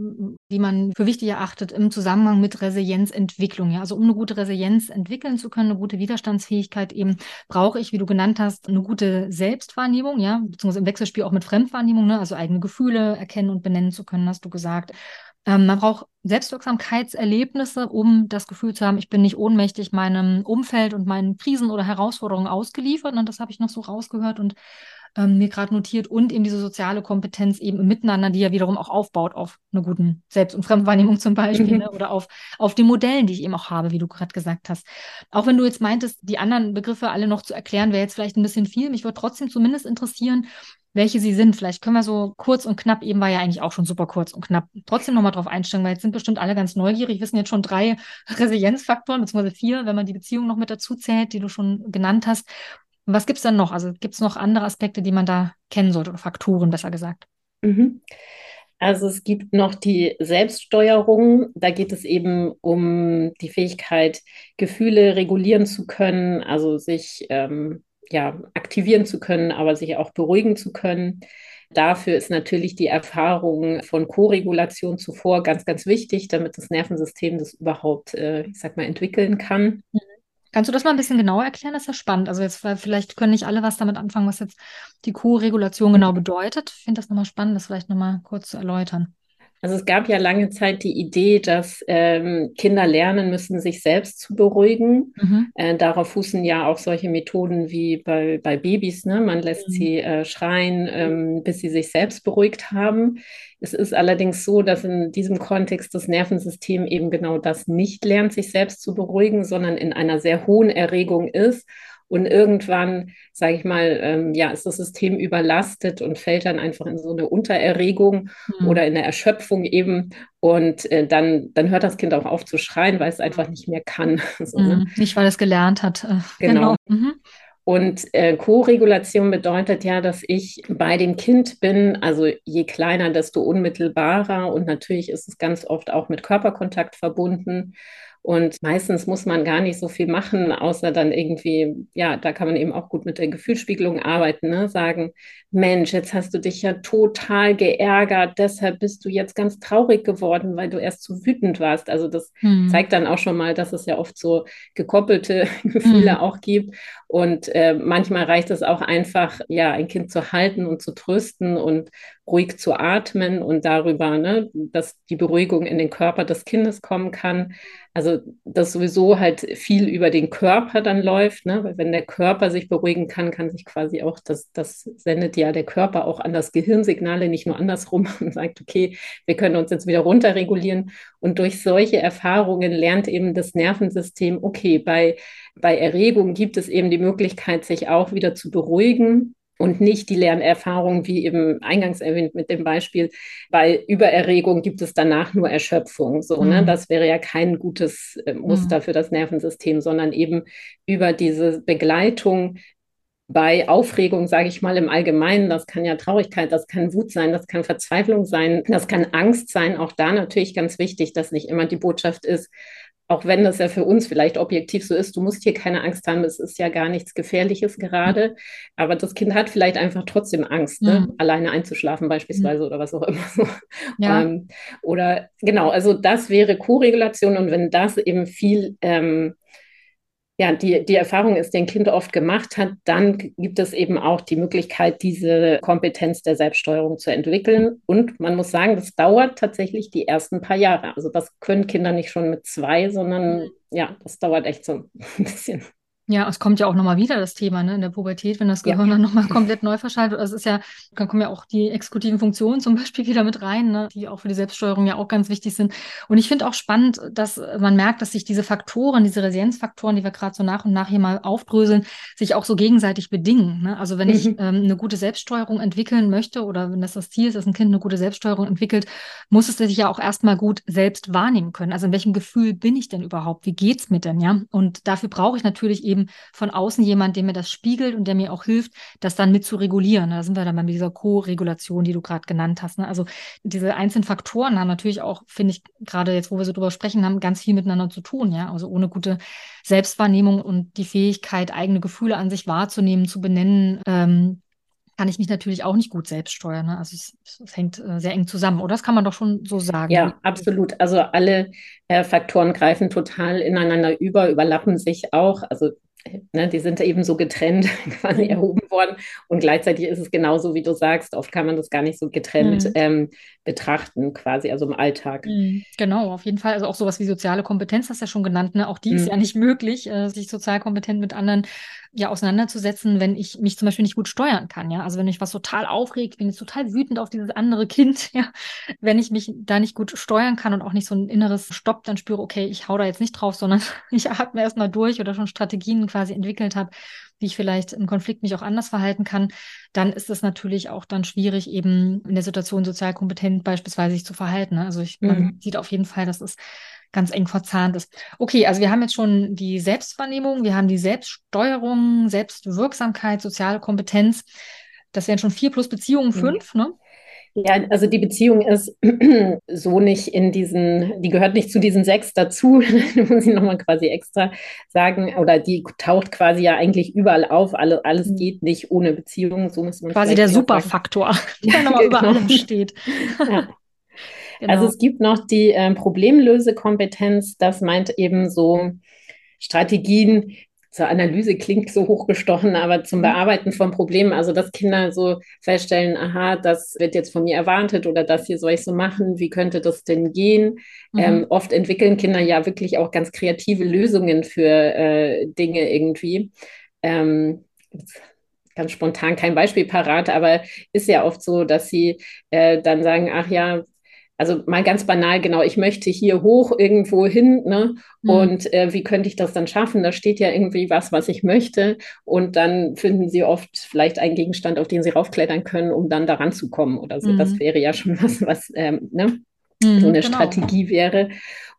die man für wichtig erachtet im Zusammenhang mit Resilienzentwicklung. Ja? Also um eine gute Resilienz entwickeln zu können, eine gute Widerstandsfähigkeit eben, brauche ich, wie du genannt hast, eine gute Selbstwahrnehmung, ja, beziehungsweise im Wechselspiel auch mit Fremdwahrnehmung, ne? also eigene Gefühle erkennen und benennen zu können, hast du gesagt. Ähm, man braucht Selbstwirksamkeitserlebnisse, um das Gefühl zu haben, ich bin nicht ohnmächtig meinem Umfeld und meinen Krisen oder Herausforderungen ausgeliefert. Und ne? das habe ich noch so rausgehört und ähm, mir gerade notiert und eben diese soziale Kompetenz eben im Miteinander, die ja wiederum auch aufbaut auf einer guten Selbst- und Fremdwahrnehmung zum Beispiel mhm. ne? oder auf, auf den Modellen, die ich eben auch habe, wie du gerade gesagt hast. Auch wenn du jetzt meintest, die anderen Begriffe alle noch zu erklären, wäre jetzt vielleicht ein bisschen viel. Mich würde trotzdem zumindest interessieren, welche sie sind. Vielleicht können wir so kurz und knapp, eben war ja eigentlich auch schon super kurz und knapp, trotzdem nochmal drauf einsteigen, weil jetzt sind bestimmt alle ganz neugierig. Wir wissen jetzt schon drei Resilienzfaktoren, beziehungsweise vier, wenn man die Beziehung noch mit dazu zählt, die du schon genannt hast. Was gibt es dann noch? Also gibt es noch andere Aspekte, die man da kennen sollte oder Faktoren, besser gesagt? Mhm. Also es gibt noch die Selbststeuerung. Da geht es eben um die Fähigkeit, Gefühle regulieren zu können, also sich ähm, ja, aktivieren zu können, aber sich auch beruhigen zu können. Dafür ist natürlich die Erfahrung von Koregulation zuvor ganz, ganz wichtig, damit das Nervensystem das überhaupt, äh, ich sag mal, entwickeln kann. Mhm. Kannst du das mal ein bisschen genauer erklären? Das ist ja spannend. Also jetzt vielleicht können nicht alle was damit anfangen, was jetzt die Co-Regulation genau bedeutet. Ich finde das nochmal spannend, das vielleicht nochmal kurz zu erläutern. Also es gab ja lange Zeit die Idee, dass ähm, Kinder lernen müssen, sich selbst zu beruhigen. Mhm. Äh, darauf fußen ja auch solche Methoden wie bei, bei Babys. Ne? Man lässt mhm. sie äh, schreien, ähm, bis sie sich selbst beruhigt haben. Es ist allerdings so, dass in diesem Kontext das Nervensystem eben genau das nicht lernt, sich selbst zu beruhigen, sondern in einer sehr hohen Erregung ist und irgendwann, sage ich mal, ähm, ja, ist das System überlastet und fällt dann einfach in so eine Untererregung mhm. oder in eine Erschöpfung eben. Und äh, dann, dann hört das Kind auch auf zu schreien, weil es einfach nicht mehr kann. so, mhm. ne? Nicht, weil es gelernt hat. Äh, genau. genau. Mhm. Und äh, Co-Regulation bedeutet ja, dass ich bei dem Kind bin, also je kleiner, desto unmittelbarer. Und natürlich ist es ganz oft auch mit Körperkontakt verbunden. Und meistens muss man gar nicht so viel machen, außer dann irgendwie, ja, da kann man eben auch gut mit der Gefühlsspiegelung arbeiten, ne? sagen, Mensch, jetzt hast du dich ja total geärgert, deshalb bist du jetzt ganz traurig geworden, weil du erst so wütend warst. Also das hm. zeigt dann auch schon mal, dass es ja oft so gekoppelte Gefühle hm. auch gibt. Und äh, manchmal reicht es auch einfach, ja, ein Kind zu halten und zu trösten und ruhig zu atmen und darüber, ne, dass die Beruhigung in den Körper des Kindes kommen kann. Also, dass sowieso halt viel über den Körper dann läuft, ne? weil wenn der Körper sich beruhigen kann, kann sich quasi auch, das, das sendet ja der Körper auch an das Gehirnsignale, nicht nur andersrum und sagt, okay, wir können uns jetzt wieder runterregulieren. Und durch solche Erfahrungen lernt eben das Nervensystem, okay, bei, bei Erregung gibt es eben die Möglichkeit, sich auch wieder zu beruhigen und nicht die Lernerfahrung, wie eben eingangs erwähnt mit dem Beispiel, bei Übererregung gibt es danach nur Erschöpfung. So, ne? mhm. ne? Das wäre ja kein gutes äh, Muster mhm. für das Nervensystem, sondern eben über diese Begleitung bei Aufregung, sage ich mal im Allgemeinen, das kann ja Traurigkeit, das kann Wut sein, das kann Verzweiflung sein, das kann Angst sein. Auch da natürlich ganz wichtig, dass nicht immer die Botschaft ist, auch wenn das ja für uns vielleicht objektiv so ist, du musst hier keine Angst haben, es ist ja gar nichts Gefährliches gerade, aber das Kind hat vielleicht einfach trotzdem Angst, ne? mhm. alleine einzuschlafen beispielsweise mhm. oder was auch immer. Ja. Ähm, oder genau, also das wäre Co-Regulation und wenn das eben viel ähm, ja, die, die Erfahrung ist, den Kind oft gemacht hat, dann gibt es eben auch die Möglichkeit, diese Kompetenz der Selbststeuerung zu entwickeln. Und man muss sagen, das dauert tatsächlich die ersten paar Jahre. Also das können Kinder nicht schon mit zwei, sondern ja, das dauert echt so ein bisschen. Ja, es kommt ja auch nochmal wieder das Thema ne, in der Pubertät, wenn das Gehirn ja. dann nochmal komplett neu verschaltet. Also es ist ja, dann kommen ja auch die exekutiven Funktionen zum Beispiel wieder mit rein, ne, die auch für die Selbststeuerung ja auch ganz wichtig sind. Und ich finde auch spannend, dass man merkt, dass sich diese Faktoren, diese Resilienzfaktoren, die wir gerade so nach und nach hier mal aufdröseln, sich auch so gegenseitig bedingen. Ne? Also wenn mhm. ich ähm, eine gute Selbststeuerung entwickeln möchte oder wenn das das Ziel ist, dass ein Kind eine gute Selbststeuerung entwickelt, muss es sich ja auch erstmal gut selbst wahrnehmen können. Also in welchem Gefühl bin ich denn überhaupt? Wie geht's mir denn, ja? Und dafür brauche ich natürlich eben eben von außen jemand, der mir das spiegelt und der mir auch hilft, das dann mit zu regulieren. Da sind wir dann bei dieser Co-Regulation, die du gerade genannt hast. Ne? Also diese einzelnen Faktoren haben natürlich auch, finde ich, gerade jetzt, wo wir so drüber sprechen, haben ganz viel miteinander zu tun. Ja, also ohne gute Selbstwahrnehmung und die Fähigkeit, eigene Gefühle an sich wahrzunehmen, zu benennen, ähm, kann ich mich natürlich auch nicht gut selbst steuern. Ne? Also es, es hängt äh, sehr eng zusammen, oder? Das kann man doch schon so sagen. Ja, absolut. Also alle äh, Faktoren greifen total ineinander über, überlappen sich auch. Also Ne, die sind eben so getrennt quasi mhm. erhoben worden und gleichzeitig ist es genauso, wie du sagst, oft kann man das gar nicht so getrennt mhm. ähm, betrachten, quasi, also im Alltag. Mhm. Genau, auf jeden Fall. Also auch sowas wie soziale Kompetenz, hast du ja schon genannt, ne? auch die ist mhm. ja nicht möglich, äh, sich sozial kompetent mit anderen ja auseinanderzusetzen, wenn ich mich zum Beispiel nicht gut steuern kann, ja. Also wenn mich was total aufregt, bin ich total wütend auf dieses andere Kind, ja. Wenn ich mich da nicht gut steuern kann und auch nicht so ein inneres Stopp dann spüre, okay, ich hau da jetzt nicht drauf, sondern ich atme erstmal durch oder schon Strategien quasi entwickelt habe, wie ich vielleicht im Konflikt mich auch anders verhalten kann, dann ist es natürlich auch dann schwierig, eben in der Situation sozial kompetent beispielsweise sich zu verhalten. Ne? Also ich, man mhm. sieht auf jeden Fall, dass es ganz eng verzahnt ist. Okay, also wir haben jetzt schon die Selbstwahrnehmung, wir haben die Selbststeuerung, Selbstwirksamkeit, soziale Kompetenz. Das wären schon vier plus Beziehungen mhm. fünf, ne? Ja, also die Beziehung ist so nicht in diesen, die gehört nicht zu diesen sechs dazu, muss ich nochmal quasi extra sagen, oder die taucht quasi ja eigentlich überall auf, alle, alles mhm. geht nicht ohne Beziehung, so muss man Quasi der Superfaktor, der nochmal über allem steht. Ja. Genau. Also es gibt noch die äh, Problemlösekompetenz, das meint eben so Strategien, zur Analyse klingt so hochgestochen, aber zum mhm. Bearbeiten von Problemen, also dass Kinder so feststellen, aha, das wird jetzt von mir erwartet oder das hier soll ich so machen, wie könnte das denn gehen? Mhm. Ähm, oft entwickeln Kinder ja wirklich auch ganz kreative Lösungen für äh, Dinge irgendwie. Ähm, ganz spontan kein Beispiel parat, aber ist ja oft so, dass sie äh, dann sagen, ach ja, also mal ganz banal, genau, ich möchte hier hoch irgendwo hin, ne? Mhm. Und äh, wie könnte ich das dann schaffen? Da steht ja irgendwie was, was ich möchte. Und dann finden sie oft vielleicht einen Gegenstand, auf den sie raufklettern können, um dann daran zu kommen oder so. Mhm. Das wäre ja schon was, was ähm, ne? Mhm, so eine genau. Strategie wäre.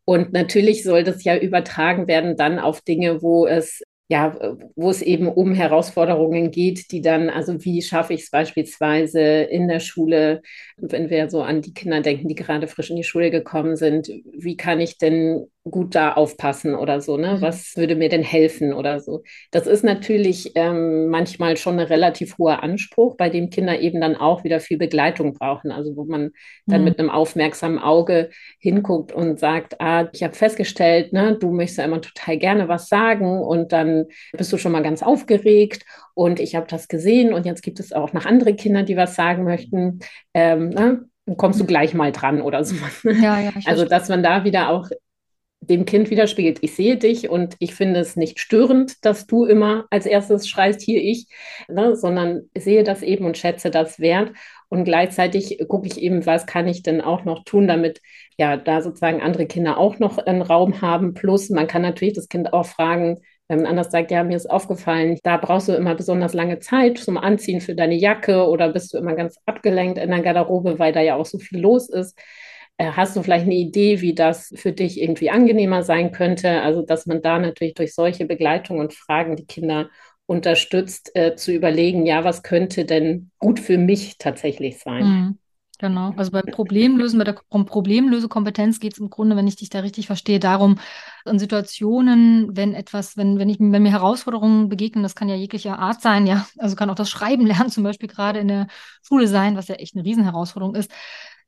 Und natürlich soll das ja übertragen werden dann auf Dinge, wo es ja, wo es eben um Herausforderungen geht, die dann, also wie schaffe ich es beispielsweise in der Schule, wenn wir so an die Kinder denken, die gerade frisch in die Schule gekommen sind, wie kann ich denn gut da aufpassen oder so, ne? Mhm. Was würde mir denn helfen oder so? Das ist natürlich ähm, manchmal schon ein relativ hoher Anspruch, bei dem Kinder eben dann auch wieder viel Begleitung brauchen. Also wo man dann mhm. mit einem aufmerksamen Auge hinguckt und sagt, ah, ich habe festgestellt, ne, du möchtest ja immer total gerne was sagen und dann bist du schon mal ganz aufgeregt und ich habe das gesehen und jetzt gibt es auch noch andere Kinder, die was sagen möchten. Ähm, ne? kommst du gleich mal dran oder so. Ja, ja, also, dass man da wieder auch dem Kind widerspiegelt, ich sehe dich und ich finde es nicht störend, dass du immer als erstes schreist, hier ich, ne, sondern sehe das eben und schätze das wert. Und gleichzeitig gucke ich eben, was kann ich denn auch noch tun, damit ja da sozusagen andere Kinder auch noch einen Raum haben. Plus, man kann natürlich das Kind auch fragen, wenn man anders sagt, ja, mir ist aufgefallen, da brauchst du immer besonders lange Zeit zum Anziehen für deine Jacke oder bist du immer ganz abgelenkt in der Garderobe, weil da ja auch so viel los ist. Äh, hast du vielleicht eine Idee, wie das für dich irgendwie angenehmer sein könnte? Also, dass man da natürlich durch solche Begleitung und Fragen die Kinder unterstützt, äh, zu überlegen, ja, was könnte denn gut für mich tatsächlich sein? Mhm. Genau, also bei Problemlösen, bei der Problemlösekompetenz geht es im Grunde, wenn ich dich da richtig verstehe, darum, in Situationen, wenn etwas, wenn, wenn ich, wenn mir Herausforderungen begegnen, das kann ja jeglicher Art sein, ja, also kann auch das Schreiben lernen, zum Beispiel gerade in der Schule sein, was ja echt eine Riesenherausforderung ist,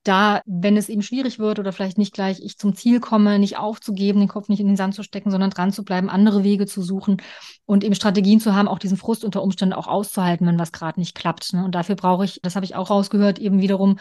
da, wenn es eben schwierig wird oder vielleicht nicht gleich ich zum Ziel komme, nicht aufzugeben, den Kopf nicht in den Sand zu stecken, sondern dran zu bleiben, andere Wege zu suchen und eben Strategien zu haben, auch diesen Frust unter Umständen auch auszuhalten, wenn was gerade nicht klappt. Ne? Und dafür brauche ich, das habe ich auch rausgehört, eben wiederum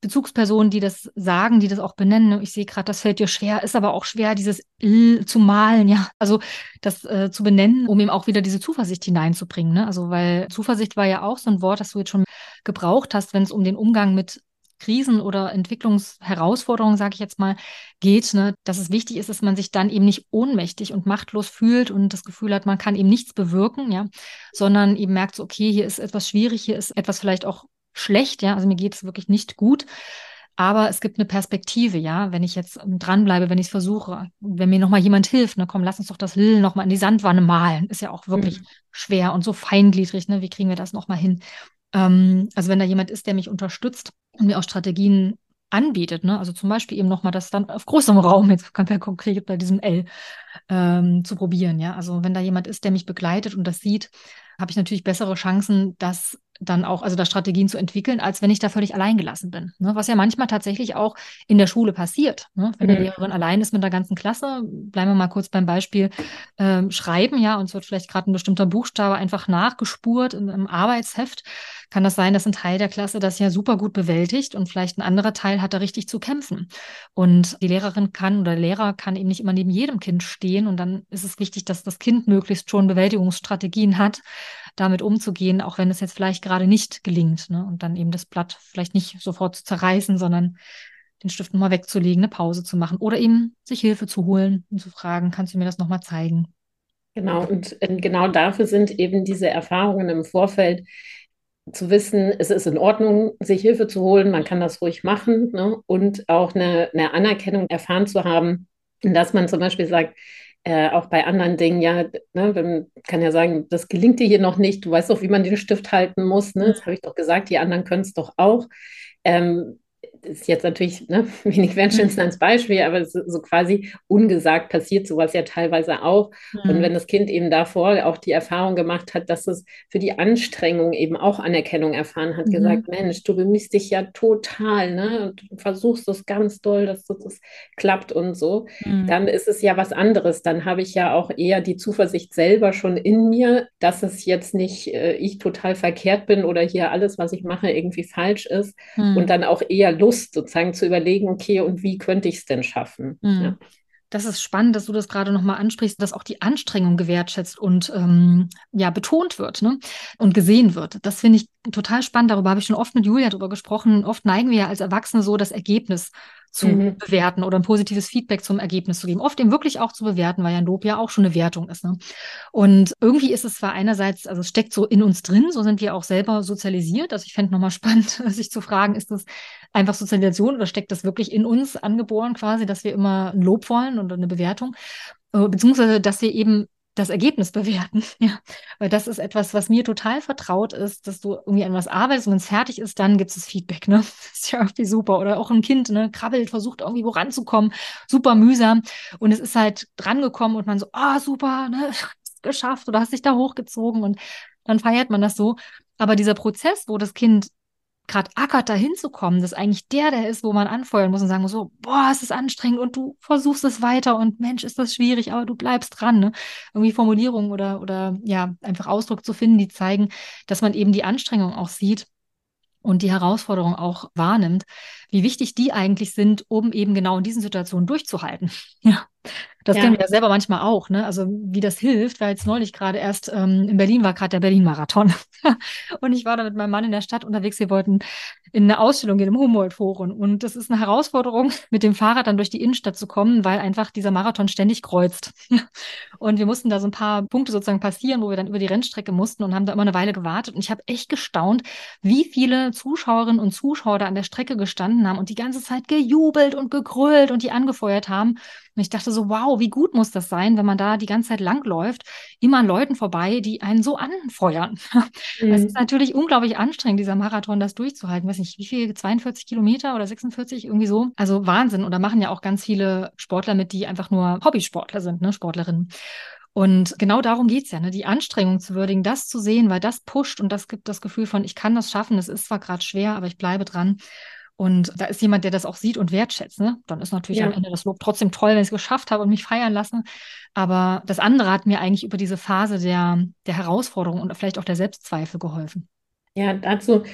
Bezugspersonen, die das sagen, die das auch benennen. Ne? Ich sehe gerade, das fällt dir schwer, ist aber auch schwer, dieses L zu malen, ja, also das äh, zu benennen, um eben auch wieder diese Zuversicht hineinzubringen. Ne? Also weil Zuversicht war ja auch so ein Wort, das du jetzt schon gebraucht hast, wenn es um den Umgang mit Krisen oder Entwicklungsherausforderungen, sage ich jetzt mal, geht, ne, dass es wichtig ist, dass man sich dann eben nicht ohnmächtig und machtlos fühlt und das Gefühl hat, man kann eben nichts bewirken, ja, sondern eben merkt so, okay, hier ist etwas schwierig, hier ist etwas vielleicht auch schlecht, ja, also mir geht es wirklich nicht gut. Aber es gibt eine Perspektive, ja, wenn ich jetzt dranbleibe, wenn ich es versuche, wenn mir nochmal jemand hilft, ne, komm, lass uns doch das Lill nochmal in die Sandwanne malen. Ist ja auch wirklich mhm. schwer und so feingliedrig, ne? Wie kriegen wir das nochmal hin? Ähm, also wenn da jemand ist, der mich unterstützt und mir auch Strategien anbietet, ne? also zum Beispiel eben nochmal das dann auf großem Raum, jetzt ganz konkret bei diesem L, ähm, zu probieren. Ja? Also wenn da jemand ist, der mich begleitet und das sieht, habe ich natürlich bessere Chancen, dass dann auch, also da Strategien zu entwickeln, als wenn ich da völlig allein gelassen bin. Ne? Was ja manchmal tatsächlich auch in der Schule passiert. Ne? Wenn mhm. die Lehrerin allein ist mit der ganzen Klasse, bleiben wir mal kurz beim Beispiel ähm, Schreiben, ja, und es wird vielleicht gerade ein bestimmter Buchstabe einfach nachgespurt in, im Arbeitsheft, kann das sein, dass ein Teil der Klasse das ja super gut bewältigt und vielleicht ein anderer Teil hat da richtig zu kämpfen. Und die Lehrerin kann oder der Lehrer kann eben nicht immer neben jedem Kind stehen und dann ist es wichtig, dass das Kind möglichst schon Bewältigungsstrategien hat, damit umzugehen, auch wenn es jetzt vielleicht gerade nicht gelingt. Ne? Und dann eben das Blatt vielleicht nicht sofort zu zerreißen, sondern den Stift nochmal wegzulegen, eine Pause zu machen oder eben sich Hilfe zu holen und zu fragen, kannst du mir das nochmal zeigen? Genau, und genau dafür sind eben diese Erfahrungen im Vorfeld zu wissen, es ist in Ordnung, sich Hilfe zu holen, man kann das ruhig machen ne? und auch eine, eine Anerkennung erfahren zu haben, dass man zum Beispiel sagt, äh, auch bei anderen Dingen, ja, ne, man kann ja sagen, das gelingt dir hier noch nicht, du weißt doch, wie man den Stift halten muss, ne? das habe ich doch gesagt, die anderen können es doch auch. Ähm, ist jetzt natürlich ne, wenig wertschätzend als Beispiel, aber so, so, quasi ungesagt passiert sowas ja teilweise auch. Mhm. Und wenn das Kind eben davor auch die Erfahrung gemacht hat, dass es für die Anstrengung eben auch Anerkennung erfahren hat, mhm. gesagt, Mensch, du bemühst dich ja total, ne? Und du versuchst es ganz doll, dass das klappt und so, mhm. dann ist es ja was anderes. Dann habe ich ja auch eher die Zuversicht selber schon in mir, dass es jetzt nicht äh, ich total verkehrt bin oder hier alles, was ich mache, irgendwie falsch ist. Mhm. Und dann auch eher Lust sozusagen zu überlegen, okay, und wie könnte ich es denn schaffen? Mhm. Ja. Das ist spannend, dass du das gerade nochmal ansprichst, dass auch die Anstrengung gewertschätzt und ähm, ja betont wird ne? und gesehen wird. Das finde ich total spannend. Darüber habe ich schon oft mit Julia darüber gesprochen. Oft neigen wir ja als Erwachsene so das Ergebnis zu mhm. bewerten oder ein positives Feedback zum Ergebnis zu geben. Oft eben wirklich auch zu bewerten, weil ja ein Lob ja auch schon eine Wertung ist. Ne? Und irgendwie ist es zwar einerseits, also es steckt so in uns drin, so sind wir auch selber sozialisiert. Also ich fände nochmal spannend, sich zu fragen, ist das einfach Sozialisation oder steckt das wirklich in uns angeboren quasi, dass wir immer ein Lob wollen und eine Bewertung? Äh, beziehungsweise, dass wir eben das Ergebnis bewerten. Ja, weil das ist etwas, was mir total vertraut ist, dass du irgendwie an was arbeitest und wenn es fertig ist, dann gibt es Feedback. Ne? Das ist ja irgendwie super. Oder auch ein Kind, ne, krabbelt, versucht irgendwie wo ranzukommen, super mühsam und es ist halt drangekommen und man so, ah, oh, super, ne, geschafft oder hast dich da hochgezogen und dann feiert man das so. Aber dieser Prozess, wo das Kind gerade ackert, da hinzukommen, dass eigentlich der, der ist, wo man anfeuern muss und sagen muss, so, boah, es ist anstrengend und du versuchst es weiter und Mensch, ist das schwierig, aber du bleibst dran. Ne? Irgendwie Formulierungen oder, oder ja, einfach Ausdruck zu finden, die zeigen, dass man eben die Anstrengung auch sieht und die Herausforderung auch wahrnimmt, wie wichtig die eigentlich sind, um eben genau in diesen Situationen durchzuhalten. Ja. Das ja. kennen wir ja selber manchmal auch, ne? Also wie das hilft, weil jetzt neulich gerade erst ähm, in Berlin war gerade der Berlin-Marathon. und ich war da mit meinem Mann in der Stadt unterwegs. Wir wollten in eine Ausstellung gehen im Humboldt-Forum. Und das ist eine Herausforderung, mit dem Fahrrad dann durch die Innenstadt zu kommen, weil einfach dieser Marathon ständig kreuzt. und wir mussten da so ein paar Punkte sozusagen passieren, wo wir dann über die Rennstrecke mussten und haben da immer eine Weile gewartet. Und ich habe echt gestaunt, wie viele Zuschauerinnen und Zuschauer da an der Strecke gestanden haben und die ganze Zeit gejubelt und gegrölt und die angefeuert haben. Und ich dachte so, wow, wie gut muss das sein, wenn man da die ganze Zeit langläuft, immer an Leuten vorbei, die einen so anfeuern. Mhm. Es ist natürlich unglaublich anstrengend, dieser Marathon, das durchzuhalten. Ich weiß nicht, wie viel, 42 Kilometer oder 46, irgendwie so. Also Wahnsinn. Und da machen ja auch ganz viele Sportler mit, die einfach nur Hobbysportler sind, ne, Sportlerinnen. Und genau darum geht es ja, ne? die Anstrengung zu würdigen, das zu sehen, weil das pusht und das gibt das Gefühl von, ich kann das schaffen, es ist zwar gerade schwer, aber ich bleibe dran. Und da ist jemand, der das auch sieht und wertschätzt. Ne? Dann ist natürlich ja. am Ende das Lob trotzdem toll, wenn ich es geschafft habe und mich feiern lassen. Aber das andere hat mir eigentlich über diese Phase der, der Herausforderung und vielleicht auch der Selbstzweifel geholfen. Ja, dazu,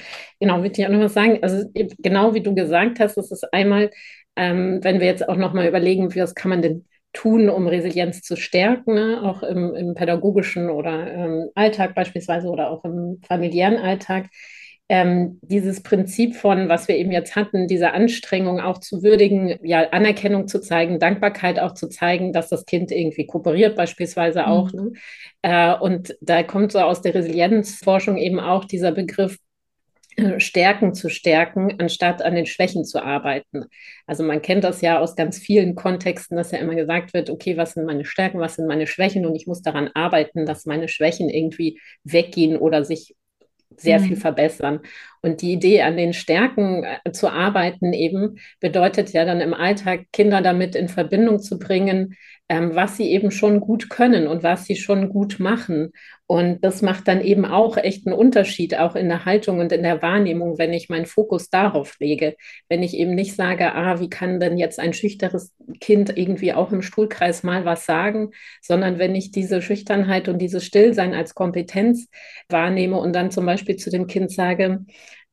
genau, würde ich auch noch was sagen. Also genau wie du gesagt hast, das ist einmal, ähm, wenn wir jetzt auch noch mal überlegen, was kann man denn tun, um Resilienz zu stärken, ne? auch im, im pädagogischen oder ähm, Alltag beispielsweise oder auch im familiären Alltag ähm, dieses Prinzip von, was wir eben jetzt hatten, diese Anstrengung auch zu würdigen, ja, Anerkennung zu zeigen, Dankbarkeit auch zu zeigen, dass das Kind irgendwie kooperiert, beispielsweise mhm. auch. Ne? Äh, und da kommt so aus der Resilienzforschung eben auch dieser Begriff, äh, Stärken zu stärken, anstatt an den Schwächen zu arbeiten. Also man kennt das ja aus ganz vielen Kontexten, dass ja immer gesagt wird, okay, was sind meine Stärken, was sind meine Schwächen und ich muss daran arbeiten, dass meine Schwächen irgendwie weggehen oder sich sehr mhm. viel verbessern. Und die Idee, an den Stärken äh, zu arbeiten, eben bedeutet ja dann im Alltag, Kinder damit in Verbindung zu bringen, ähm, was sie eben schon gut können und was sie schon gut machen. Und das macht dann eben auch echt einen Unterschied, auch in der Haltung und in der Wahrnehmung, wenn ich meinen Fokus darauf lege. Wenn ich eben nicht sage, ah, wie kann denn jetzt ein schüchteres Kind irgendwie auch im Stuhlkreis mal was sagen, sondern wenn ich diese Schüchternheit und dieses Stillsein als Kompetenz wahrnehme und dann zum Beispiel zu dem Kind sage,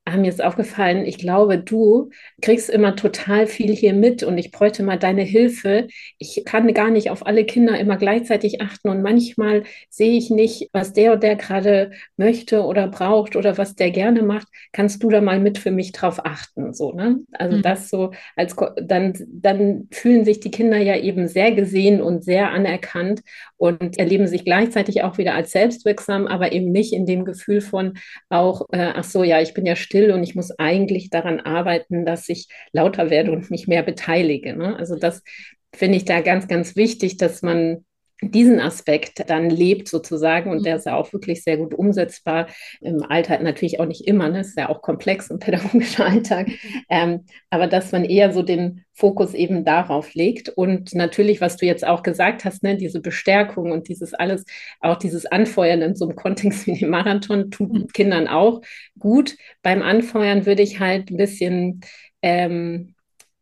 Ah, mir ist aufgefallen, ich glaube, du kriegst immer total viel hier mit und ich bräuchte mal deine Hilfe. Ich kann gar nicht auf alle Kinder immer gleichzeitig achten und manchmal sehe ich nicht, was der und der gerade möchte oder braucht oder was der gerne macht. Kannst du da mal mit für mich drauf achten? So, ne? Also mhm. das so als dann, dann fühlen sich die Kinder ja eben sehr gesehen und sehr anerkannt und erleben sich gleichzeitig auch wieder als selbstwirksam, aber eben nicht in dem Gefühl von auch, äh, ach so, ja, ich bin ja still und ich muss eigentlich daran arbeiten, dass ich lauter werde und mich mehr beteilige. Ne? Also das finde ich da ganz, ganz wichtig, dass man diesen Aspekt dann lebt sozusagen und der ist ja auch wirklich sehr gut umsetzbar im Alltag, natürlich auch nicht immer, ne? ist ja auch komplex im pädagogischen Alltag, ähm, aber dass man eher so den Fokus eben darauf legt und natürlich, was du jetzt auch gesagt hast, ne, diese Bestärkung und dieses alles, auch dieses Anfeuern in so einem Kontext wie dem Marathon tut mhm. Kindern auch gut. Beim Anfeuern würde ich halt ein bisschen ähm,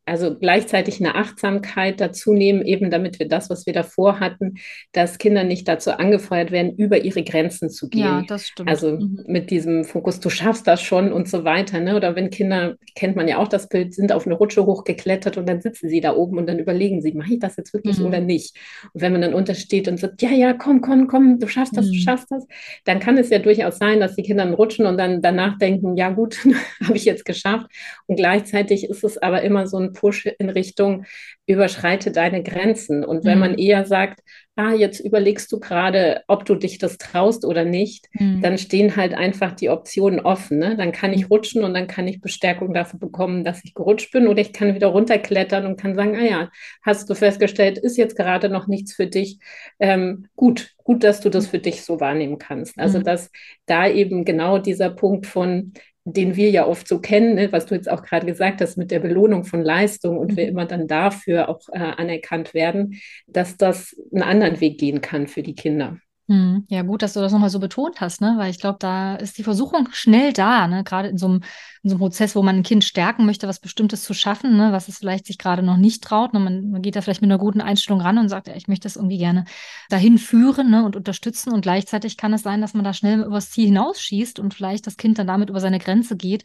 also gleichzeitig eine Achtsamkeit dazu nehmen, eben damit wir das, was wir davor hatten, dass Kinder nicht dazu angefeuert werden, über ihre Grenzen zu gehen. Ja, das stimmt. Also mhm. mit diesem Fokus, du schaffst das schon und so weiter. Ne? Oder wenn Kinder, kennt man ja auch das Bild, sind auf eine Rutsche hochgeklettert und dann sitzen sie da oben und dann überlegen sie, mache ich das jetzt wirklich mhm. oder nicht? Und wenn man dann untersteht und sagt, ja, ja, komm, komm, komm, du schaffst das, mhm. du schaffst das, dann kann es ja durchaus sein, dass die Kinder dann rutschen und dann danach denken, ja gut, habe ich jetzt geschafft. Und gleichzeitig ist es aber immer so ein Push in Richtung, überschreite deine Grenzen. Und wenn mhm. man eher sagt, ah, jetzt überlegst du gerade, ob du dich das traust oder nicht, mhm. dann stehen halt einfach die Optionen offen. Ne? Dann kann ich rutschen und dann kann ich Bestärkung dafür bekommen, dass ich gerutscht bin oder ich kann wieder runterklettern und kann sagen, ah ja, hast du festgestellt, ist jetzt gerade noch nichts für dich. Ähm, gut, gut, dass du das für dich so wahrnehmen kannst. Also, mhm. dass da eben genau dieser Punkt von, den wir ja oft so kennen, ne, was du jetzt auch gerade gesagt hast mit der Belohnung von Leistung und mhm. wir immer dann dafür auch äh, anerkannt werden, dass das einen anderen Weg gehen kann für die Kinder. Hm, ja, gut, dass du das nochmal so betont hast, ne? Weil ich glaube, da ist die Versuchung schnell da, ne? Gerade in so einem, in so einem Prozess, wo man ein Kind stärken möchte, was Bestimmtes zu schaffen, ne? Was es vielleicht sich gerade noch nicht traut. Ne? Man, man geht da vielleicht mit einer guten Einstellung ran und sagt, ja, ich möchte das irgendwie gerne dahin führen, ne? Und unterstützen. Und gleichzeitig kann es sein, dass man da schnell übers Ziel hinausschießt und vielleicht das Kind dann damit über seine Grenze geht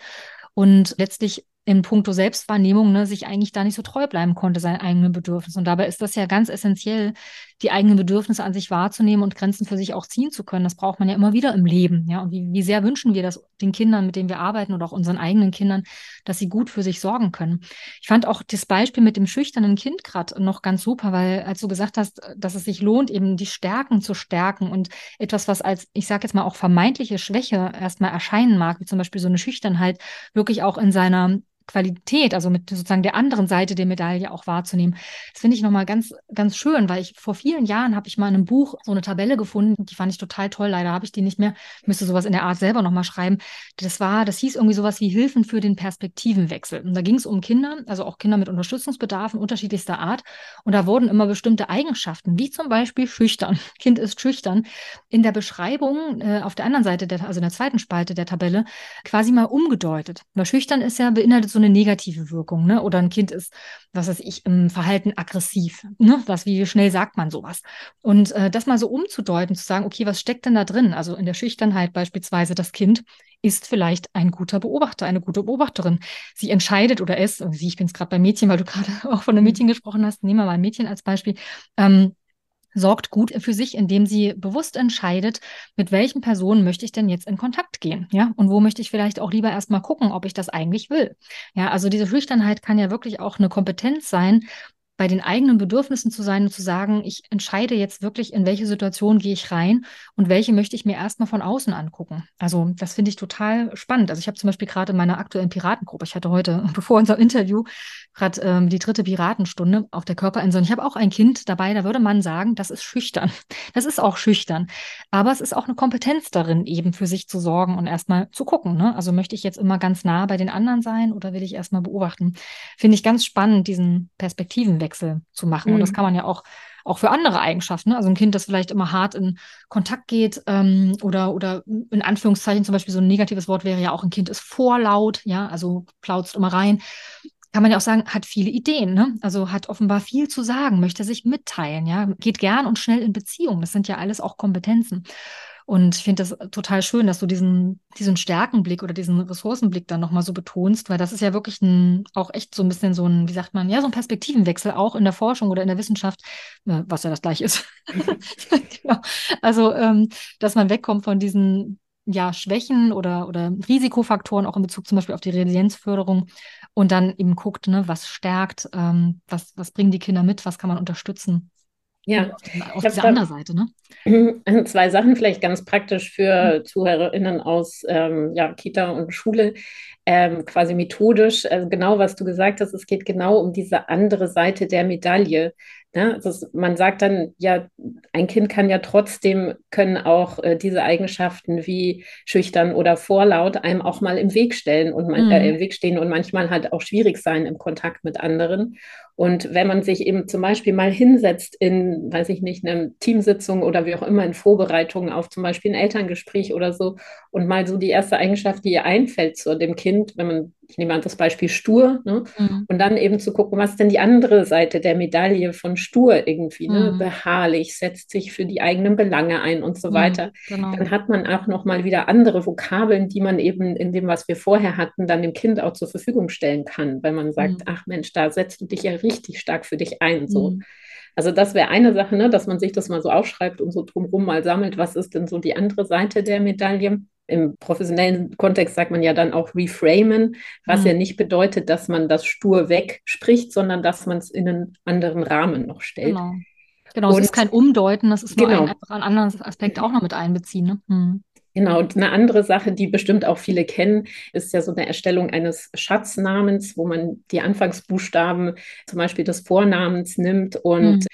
und letztlich in puncto Selbstwahrnehmung ne, sich eigentlich da nicht so treu bleiben konnte, seinen eigenen Bedürfnissen. Und dabei ist das ja ganz essentiell, die eigenen Bedürfnisse an sich wahrzunehmen und Grenzen für sich auch ziehen zu können. Das braucht man ja immer wieder im Leben. Ja, und wie, wie sehr wünschen wir das den Kindern, mit denen wir arbeiten oder auch unseren eigenen Kindern, dass sie gut für sich sorgen können. Ich fand auch das Beispiel mit dem schüchternen Kind gerade noch ganz super, weil als du gesagt hast, dass es sich lohnt, eben die Stärken zu stärken und etwas, was als, ich sage jetzt mal, auch vermeintliche Schwäche erstmal erscheinen mag, wie zum Beispiel so eine Schüchternheit, wirklich auch in seiner Qualität, also mit sozusagen der anderen Seite der Medaille auch wahrzunehmen. Das finde ich nochmal ganz, ganz schön, weil ich vor vielen Jahren habe ich mal in einem Buch so eine Tabelle gefunden, die fand ich total toll. Leider habe ich die nicht mehr, müsste sowas in der Art selber nochmal schreiben. Das war, das hieß irgendwie sowas wie Hilfen für den Perspektivenwechsel. Und da ging es um Kinder, also auch Kinder mit Unterstützungsbedarfen unterschiedlichster Art. Und da wurden immer bestimmte Eigenschaften, wie zum Beispiel schüchtern. Kind ist schüchtern. In der Beschreibung äh, auf der anderen Seite, der, also in der zweiten Spalte der Tabelle, quasi mal umgedeutet. Weil schüchtern ist ja beinhaltet so eine negative Wirkung, ne? Oder ein Kind ist, was weiß ich, im Verhalten aggressiv, ne? Was, wie schnell sagt man sowas? Und äh, das mal so umzudeuten, zu sagen, okay, was steckt denn da drin? Also in der Schüchternheit beispielsweise das Kind ist vielleicht ein guter Beobachter, eine gute Beobachterin. Sie entscheidet oder es, sie, ich bin es gerade bei Mädchen, weil du gerade auch von einem mhm. Mädchen gesprochen hast, nehmen wir mal ein Mädchen als Beispiel, ähm, sorgt gut für sich, indem sie bewusst entscheidet, mit welchen Personen möchte ich denn jetzt in Kontakt gehen, ja, und wo möchte ich vielleicht auch lieber erstmal gucken, ob ich das eigentlich will. Ja, also diese Schüchternheit kann ja wirklich auch eine Kompetenz sein, bei den eigenen Bedürfnissen zu sein und zu sagen, ich entscheide jetzt wirklich, in welche Situation gehe ich rein und welche möchte ich mir erstmal von außen angucken. Also das finde ich total spannend. Also ich habe zum Beispiel gerade in meiner aktuellen Piratengruppe, ich hatte heute, bevor unser Interview, gerade ähm, die dritte Piratenstunde auf der Körperinsel. Ich habe auch ein Kind dabei, da würde man sagen, das ist schüchtern. Das ist auch schüchtern. Aber es ist auch eine Kompetenz darin, eben für sich zu sorgen und erstmal zu gucken. Ne? Also möchte ich jetzt immer ganz nah bei den anderen sein oder will ich erstmal beobachten? Finde ich ganz spannend, diesen Perspektivenwechsel Wechsel zu machen. Mhm. Und das mhm. kann man ja auch auch für andere Eigenschaften. Ne? Also ein Kind, das vielleicht immer hart in Kontakt geht ähm, oder, oder in Anführungszeichen zum Beispiel so ein negatives Wort wäre ja auch ein Kind ist vorlaut, ja, also plautzt immer rein. Kann man ja auch sagen, hat viele Ideen, ne? Also hat offenbar viel zu sagen, möchte sich mitteilen, ja, geht gern und schnell in Beziehung. Das sind ja alles auch Kompetenzen. Und ich finde das total schön, dass du diesen, diesen Stärkenblick oder diesen Ressourcenblick dann nochmal so betonst, weil das ist ja wirklich ein, auch echt so ein bisschen so ein, wie sagt man, ja, so ein Perspektivenwechsel auch in der Forschung oder in der Wissenschaft, äh, was ja das gleiche ist. genau. Also, ähm, dass man wegkommt von diesen ja, Schwächen oder, oder Risikofaktoren, auch in Bezug zum Beispiel auf die Resilienzförderung und dann eben guckt, ne, was stärkt, ähm, was, was bringen die Kinder mit, was kann man unterstützen. Ja, auf dieser anderen Seite, ne? Zwei Sachen vielleicht ganz praktisch für mhm. ZuhörerInnen aus ähm, ja, Kita und Schule, ähm, quasi methodisch. Also genau, was du gesagt hast, es geht genau um diese andere Seite der Medaille, Ja, das, man sagt dann, ja, ein Kind kann ja trotzdem, können auch äh, diese Eigenschaften wie schüchtern oder vorlaut einem auch mal im Weg stellen und man, äh, mhm. im Weg stehen und manchmal halt auch schwierig sein im Kontakt mit anderen. Und wenn man sich eben zum Beispiel mal hinsetzt in, weiß ich nicht, einer Teamsitzung oder wie auch immer in Vorbereitungen auf zum Beispiel ein Elterngespräch oder so und mal so die erste Eigenschaft, die ihr einfällt zu dem Kind, wenn man, ich nehme an das Beispiel stur, ne? Mhm. und dann eben zu gucken, was ist denn die andere Seite der Medaille von stur irgendwie, ne? Mhm. beharrlich, setzt sich für die eigenen Belange ein und so mhm, weiter. Genau. Dann hat man auch nochmal wieder andere Vokabeln, die man eben in dem, was wir vorher hatten, dann dem Kind auch zur Verfügung stellen kann, weil man sagt, mhm. ach Mensch, da setzt du dich ja richtig stark für dich ein. So. Mhm. Also das wäre eine Sache, ne, dass man sich das mal so aufschreibt und so drumherum mal sammelt, was ist denn so die andere Seite der Medaille. Im professionellen Kontext sagt man ja dann auch reframen, was mhm. ja nicht bedeutet, dass man das stur wegspricht, sondern dass man es in einen anderen Rahmen noch stellt. Genau. Genau, und, es ist kein Umdeuten, das ist nur genau. ein, einfach ein anderes Aspekt auch noch mit einbeziehen. Ne? Hm. Genau, und eine andere Sache, die bestimmt auch viele kennen, ist ja so eine Erstellung eines Schatznamens, wo man die Anfangsbuchstaben zum Beispiel des Vornamens nimmt und mhm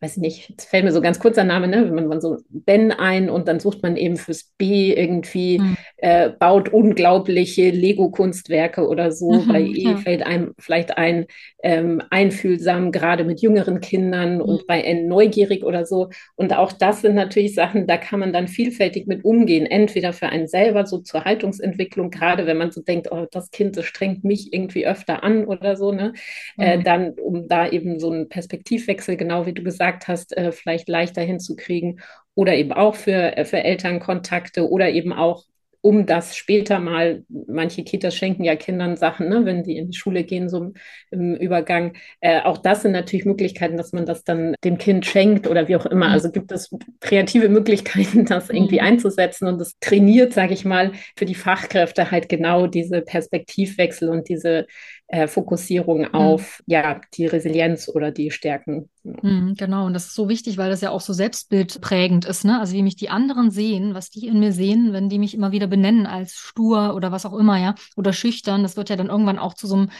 weiß ich nicht, jetzt fällt mir so ganz kurz der Name, ne? wenn man so Ben ein und dann sucht man eben fürs B irgendwie, mhm. äh, baut unglaubliche Lego-Kunstwerke oder so. Mhm, bei E ja. fällt einem vielleicht ein, ähm, einfühlsam, gerade mit jüngeren Kindern mhm. und bei N neugierig oder so. Und auch das sind natürlich Sachen, da kann man dann vielfältig mit umgehen. Entweder für einen selber so zur Haltungsentwicklung, gerade wenn man so denkt, oh, das Kind, das strengt mich irgendwie öfter an oder so, ne? Äh, mhm. dann, um da eben so einen Perspektivwechsel, genau wie du gesagt gesagt hast, äh, vielleicht leichter hinzukriegen oder eben auch für, äh, für Elternkontakte oder eben auch um das später mal, manche Kitas schenken ja Kindern Sachen, ne, wenn die in die Schule gehen, so im Übergang. Äh, auch das sind natürlich Möglichkeiten, dass man das dann dem Kind schenkt oder wie auch immer. Mhm. Also gibt es kreative Möglichkeiten, das irgendwie mhm. einzusetzen und das trainiert, sage ich mal, für die Fachkräfte halt genau diese Perspektivwechsel und diese äh, Fokussierung mhm. auf ja die Resilienz oder die Stärken. Mhm, genau, und das ist so wichtig, weil das ja auch so selbstbildprägend ist, ne? Also wie mich die anderen sehen, was die in mir sehen, wenn die mich immer wieder benennen als stur oder was auch immer, ja, oder schüchtern, das wird ja dann irgendwann auch zu so einem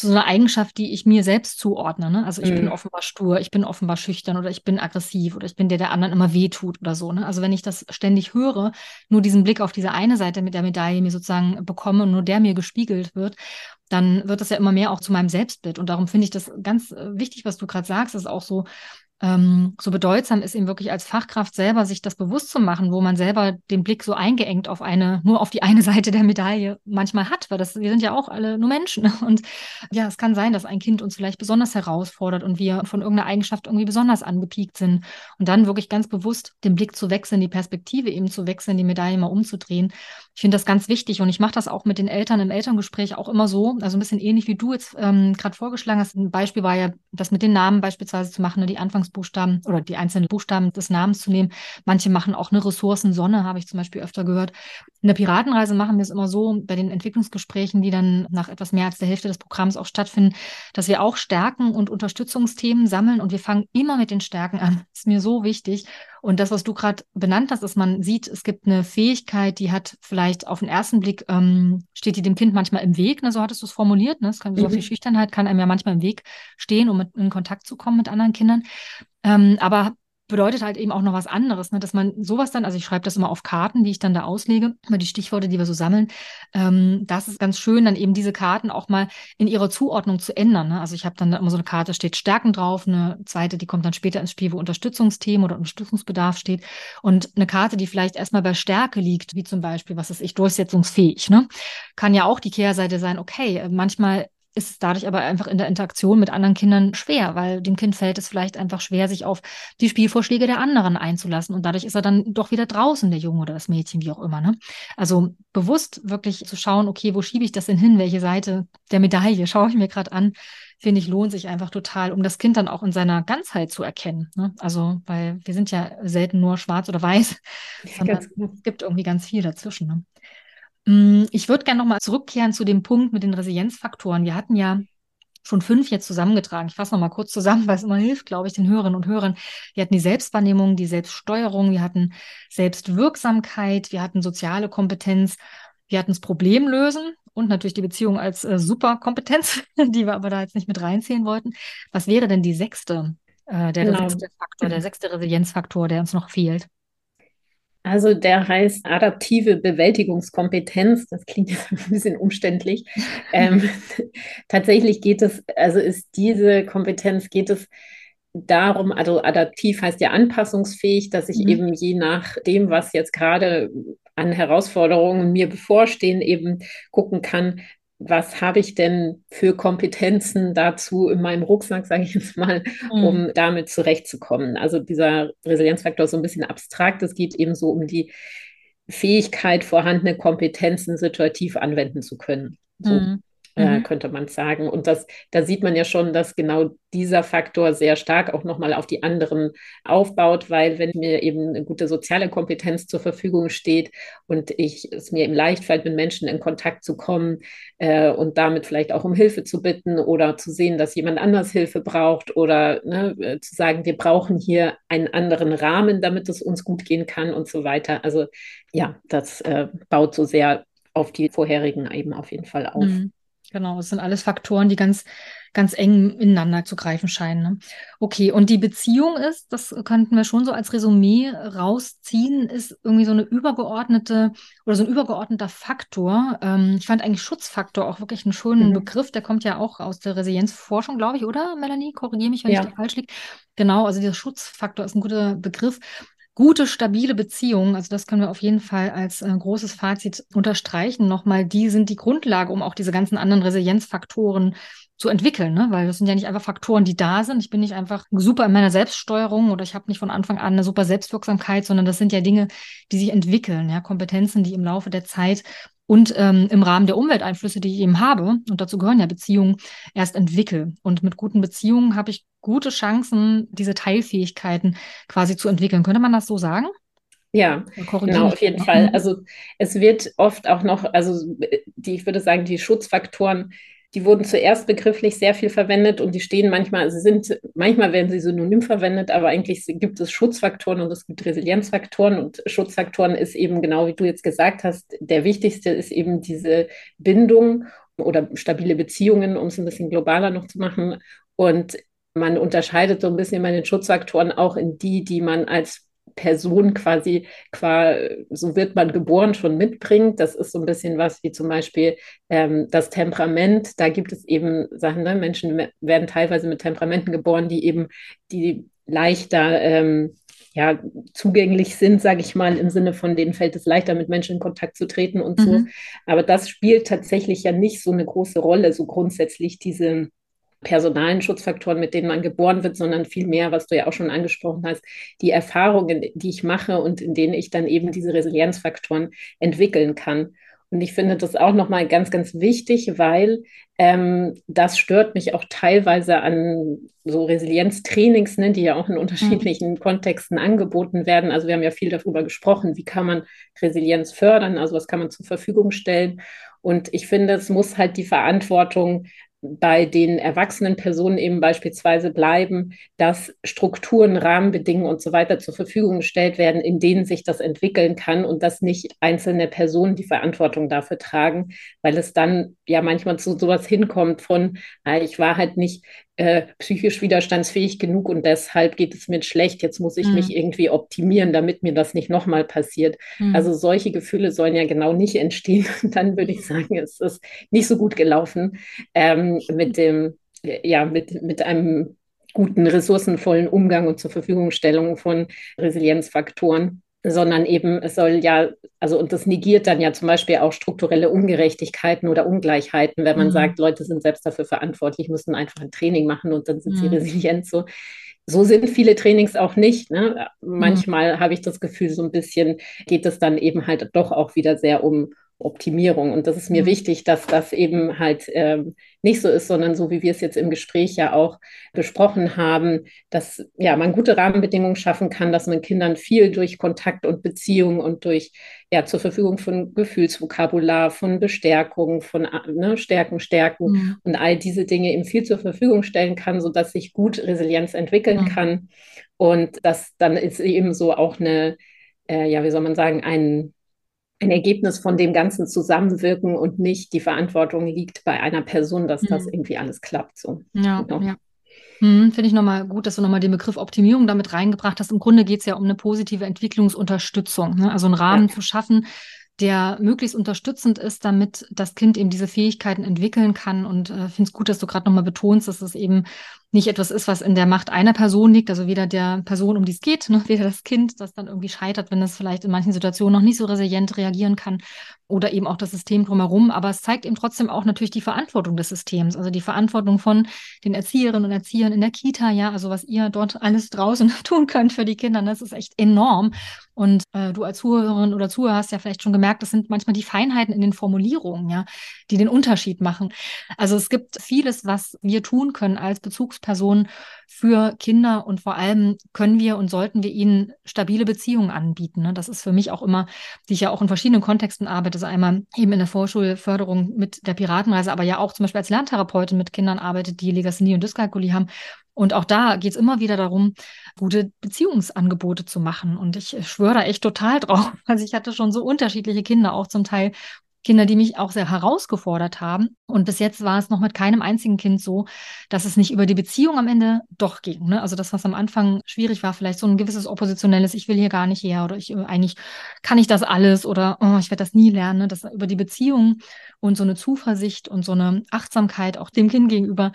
so einer Eigenschaft, die ich mir selbst zuordne. Ne? Also ich mhm. bin offenbar stur, ich bin offenbar schüchtern oder ich bin aggressiv oder ich bin der, der anderen immer wehtut oder so. Ne? Also wenn ich das ständig höre, nur diesen Blick auf diese eine Seite mit der Medaille mir sozusagen bekomme und nur der mir gespiegelt wird, dann wird das ja immer mehr auch zu meinem Selbstbild. Und darum finde ich das ganz äh, wichtig, was du gerade sagst, ist auch so, ähm, so bedeutsam ist, eben wirklich als Fachkraft selber sich das bewusst zu machen, wo man selber den Blick so eingeengt auf eine, nur auf die eine Seite der Medaille manchmal hat, weil das, wir sind ja auch alle nur Menschen. Und ja, es kann sein, dass ein Kind uns vielleicht besonders herausfordert und wir von irgendeiner Eigenschaft irgendwie besonders angepiekt sind. Und dann wirklich ganz bewusst den Blick zu wechseln, die Perspektive eben zu wechseln, die Medaille mal umzudrehen. Ich finde das ganz wichtig und ich mache das auch mit den Eltern im Elterngespräch auch immer so, also ein bisschen ähnlich wie du jetzt ähm, gerade vorgeschlagen hast. Ein Beispiel war ja, das mit den Namen beispielsweise zu machen, ne, die Anfangs Anfangsbuchstaben oder die einzelnen Buchstaben des Namens zu nehmen. Manche machen auch eine Ressourcensonne, habe ich zum Beispiel öfter gehört. In der Piratenreise machen wir es immer so, bei den Entwicklungsgesprächen, die dann nach etwas mehr als der Hälfte des Programms auch stattfinden, dass wir auch Stärken und Unterstützungsthemen sammeln und wir fangen immer mit den Stärken an. Das ist mir so wichtig. Und das, was du gerade benannt hast, ist, man sieht, es gibt eine Fähigkeit, die hat vielleicht auf den ersten Blick, ähm, steht die dem Kind manchmal im Weg, ne? so hattest du es formuliert. Ne? Es kann, so mhm. viel Schüchternheit kann einem ja manchmal im Weg stehen, um mit, in Kontakt zu kommen mit anderen Kindern. Ähm, aber bedeutet halt eben auch noch was anderes, ne? dass man sowas dann, also ich schreibe das immer auf Karten, die ich dann da auslege, über die Stichworte, die wir so sammeln. Ähm, das ist ganz schön, dann eben diese Karten auch mal in ihrer Zuordnung zu ändern. Ne? Also ich habe dann immer so eine Karte, steht Stärken drauf, eine zweite, die kommt dann später ins Spiel, wo Unterstützungsthemen oder Unterstützungsbedarf steht und eine Karte, die vielleicht erstmal bei Stärke liegt, wie zum Beispiel, was ist ich, durchsetzungsfähig, ne? Kann ja auch die Kehrseite sein, okay, manchmal ist es dadurch aber einfach in der Interaktion mit anderen Kindern schwer, weil dem Kind fällt es vielleicht einfach schwer, sich auf die Spielvorschläge der anderen einzulassen. Und dadurch ist er dann doch wieder draußen, der Junge oder das Mädchen, wie auch immer. Ne? Also bewusst wirklich zu schauen, okay, wo schiebe ich das denn hin? Welche Seite der Medaille schaue ich mir gerade an? Finde ich, lohnt sich einfach total, um das Kind dann auch in seiner Ganzheit zu erkennen. Ne? Also, weil wir sind ja selten nur schwarz oder weiß, sondern es gibt irgendwie ganz viel dazwischen. Ne? Mm, ich würde gerne nochmal zurückkehren zu dem Punkt mit den Resilienzfaktoren. Wir hatten ja schon fünf jetzt zusammengetragen. Ich fasse nochmal kurz zusammen, weil es immer hilft, glaube ich, den Hörerinnen und Hörern. Wir hatten die Selbstwahrnehmung, die Selbststeuerung, wir hatten Selbstwirksamkeit, wir hatten soziale Kompetenz, wir hatten das Problemlösen und natürlich die Beziehung als äh, Superkompetenz, die wir aber da jetzt nicht mit reinziehen wollten. Was wäre denn die sechste äh, der, genau. sechste Faktor, der sechste Resilienzfaktor, der uns noch fehlt? Also der heißt adaptive Bewältigungskompetenz. Das klingt jetzt ein bisschen umständlich. ähm, tatsächlich geht es, also ist diese Kompetenz, geht es darum, also adaptiv heißt ja anpassungsfähig, dass ich mhm. eben je nach dem, was jetzt gerade an Herausforderungen mir bevorstehen, eben gucken kann, was habe ich denn für Kompetenzen dazu in meinem Rucksack, sage ich jetzt mal, mhm. um damit zurechtzukommen. Also dieser Resilienzfaktor ist so ein bisschen abstrakt. Es geht eben so um die Fähigkeit, vorhandene Kompetenzen situativ anwenden zu können. So. Mhm mhm. könnte man sagen. Und das, da sieht man ja schon, dass genau dieser Faktor sehr stark auch nochmal auf die anderen aufbaut, weil wenn mir eben eine gute soziale Kompetenz zur Verfügung steht und ich es mir eben leicht fällt, mit Menschen in Kontakt zu kommen äh, und damit vielleicht auch um Hilfe zu bitten oder zu sehen, dass jemand anders Hilfe braucht oder ne, äh, zu sagen, wir brauchen hier einen anderen Rahmen, damit es uns gut gehen kann und so weiter. Also ja, das äh, baut so sehr auf die vorherigen eben auf jeden Fall auf. Mhm. Genau, es sind alles Faktoren, die ganz, ganz eng ineinander zu greifen scheinen. Ne? Okay, und die Beziehung ist, das könnten wir schon so als Resümee rausziehen, ist irgendwie so eine übergeordnete oder so ein übergeordneter Faktor. Ähm, ich fand eigentlich Schutzfaktor auch wirklich einen schönen mhm. Begriff. Der kommt ja auch aus der Resilienzforschung, glaube ich, oder Melanie? Korrigiere mich, wenn ja. ich da falsch liege. Genau, also dieser Schutzfaktor ist ein guter Begriff gute, stabile Beziehungen, also das können wir auf jeden Fall als äh, großes Fazit unterstreichen nochmal, die sind die Grundlage, um auch diese ganzen anderen Resilienzfaktoren zu entwickeln, ne? weil das sind ja nicht einfach Faktoren, die da sind. Ich bin nicht einfach super in meiner Selbststeuerung oder ich habe nicht von Anfang an eine super Selbstwirksamkeit, sondern das sind ja Dinge, die sich entwickeln, ja, Kompetenzen, die im Laufe der Zeit und ähm, im Rahmen der Umwelteinflüsse, die ich eben habe, und dazu gehören ja Beziehungen, erst entwickle. Und mit guten Beziehungen habe ich gute Chancen, diese Teilfähigkeiten quasi zu entwickeln. Könnte man das so sagen? Ja, genau, auf jeden Fall. Also es wird oft auch noch, also die, ich würde sagen, die Schutzfaktoren die wurden zuerst begrifflich sehr viel verwendet und die stehen manchmal, sie sind, manchmal werden sie synonym verwendet, aber eigentlich gibt es Schutzfaktoren und es gibt Resilienzfaktoren und Schutzfaktoren ist eben genau wie du jetzt gesagt hast, der wichtigste ist eben diese Bindung oder stabile Beziehungen, um es ein bisschen globaler noch zu machen. Und man unterscheidet so ein bisschen bei den Schutzfaktoren auch in die, die man als Person quasi, quasi, so wird man geboren, schon mitbringt. Das ist so ein bisschen was wie zum Beispiel ähm, das Temperament. Da gibt es eben Sachen, ne? Menschen werden teilweise mit Temperamenten geboren, die eben, die leichter ähm, ja, zugänglich sind, sage ich mal, im Sinne von denen fällt es leichter, mit Menschen in Kontakt zu treten und mhm. so. Aber das spielt tatsächlich ja nicht so eine große Rolle, so grundsätzlich diese personalen Schutzfaktoren, mit denen man geboren wird, sondern vielmehr, was du ja auch schon angesprochen hast, die Erfahrungen, die ich mache und in denen ich dann eben diese Resilienzfaktoren entwickeln kann. Und ich finde das auch nochmal ganz, ganz wichtig, weil ähm, das stört mich auch teilweise an so Resilienztrainings, ne, die ja auch in unterschiedlichen mhm. Kontexten angeboten werden. Also wir haben ja viel darüber gesprochen, wie kann man Resilienz fördern, also was kann man zur Verfügung stellen. Und ich finde, es muss halt die Verantwortung bei den erwachsenen Personen eben beispielsweise bleiben, dass Strukturen, Rahmenbedingungen und so weiter zur Verfügung gestellt werden, in denen sich das entwickeln kann und dass nicht einzelne Personen die Verantwortung dafür tragen, weil es dann ja manchmal zu sowas hinkommt von, äh, ich war halt nicht äh, psychisch widerstandsfähig genug und deshalb geht es mir schlecht. Jetzt muss ich mhm. mich irgendwie optimieren, damit mir das nicht nochmal passiert. Mhm. Also solche Gefühle sollen ja genau nicht entstehen. Und dann würde ich sagen, es ist nicht so gut gelaufen ähm, mit dem, ja, mit, mit einem guten, ressourcenvollen Umgang und zur Verfügungstellung von Resilienzfaktoren sondern eben es soll ja, also und das negiert dann ja zum Beispiel auch strukturelle Ungerechtigkeiten oder Ungleichheiten, wenn man mhm. sagt, Leute sind selbst dafür verantwortlich, müssen einfach ein Training machen und dann sind mhm. sie resilient so. So sind viele Trainings auch nicht. Ne? Manchmal mhm. habe ich das Gefühl, so ein bisschen geht es dann eben halt doch auch wieder sehr um, Optimierung. Und das ist mir mhm. wichtig, dass das eben halt ähm, nicht so ist, sondern so wie wir es jetzt im Gespräch ja auch besprochen haben, dass ja man gute Rahmenbedingungen schaffen kann, dass man Kindern viel durch Kontakt und Beziehung und durch ja zur Verfügung von Gefühlsvokabular, von Bestärkung, von ne, Stärken, Stärken mhm. und all diese Dinge eben viel zur Verfügung stellen kann, sodass sich gut Resilienz entwickeln mhm. kann. Und das dann ist eben so auch eine, äh, ja, wie soll man sagen, ein ein Ergebnis von dem ganzen Zusammenwirken und nicht die Verantwortung liegt bei einer Person, dass das mhm. irgendwie alles klappt. So. Ja, genau. ja. Hm, Finde ich nochmal gut, dass du nochmal den Begriff Optimierung damit reingebracht hast. Im Grunde geht es ja um eine positive Entwicklungsunterstützung, ne? also einen Rahmen ja. zu schaffen, der möglichst unterstützend ist, damit das Kind eben diese Fähigkeiten entwickeln kann. Und äh, finde es gut, dass du gerade nochmal betonst, dass es eben nicht etwas ist, was in der Macht einer Person liegt, also weder der Person, um die es geht, noch weder das Kind, das dann irgendwie scheitert, wenn es vielleicht in manchen Situationen noch nicht so resilient reagieren kann oder eben auch das System drumherum. Aber es zeigt eben trotzdem auch natürlich die Verantwortung des Systems, also die Verantwortung von den Erzieherinnen und Erziehern in der Kita, ja, also was ihr dort alles draußen tun könnt für die Kinder, das ist echt enorm. Und äh, du als Zuhörerin oder Zuhörer hast ja vielleicht schon gemerkt, das sind manchmal die Feinheiten in den Formulierungen, ja, die den Unterschied machen. Also es gibt vieles, was wir tun können als Bezugs Bezugsperson für Kinder und vor allem können wir und sollten wir ihnen stabile Beziehungen anbieten. Ne? Das ist für mich auch immer, die ich ja auch in verschiedenen Kontexten arbeite, also einmal eben in der Vorschulförderung mit der Piratenreise, aber ja auch zum Beispiel als Lerntherapeutin mit Kindern arbeitet, die Legasthenie und Dyskalkulie haben. Und auch da geht es immer wieder darum, gute Beziehungsangebote zu machen. Und ich schwöre da echt total drauf. Also ich hatte schon so unterschiedliche Kinder, auch zum Teil Kinder, die mich auch sehr herausgefordert haben. Und bis jetzt war es noch mit keinem einzigen Kind so, dass es nicht über die Beziehung am Ende doch ging. Ne? Also das, was am Anfang schwierig war, vielleicht so ein gewisses oppositionelles, ich will hier gar nicht her oder ich äh, eigentlich kann ich das alles oder oh, ich werde das nie lernen. Ne? Das über die Beziehung und so eine Zuversicht und so eine Achtsamkeit auch dem Kind gegenüber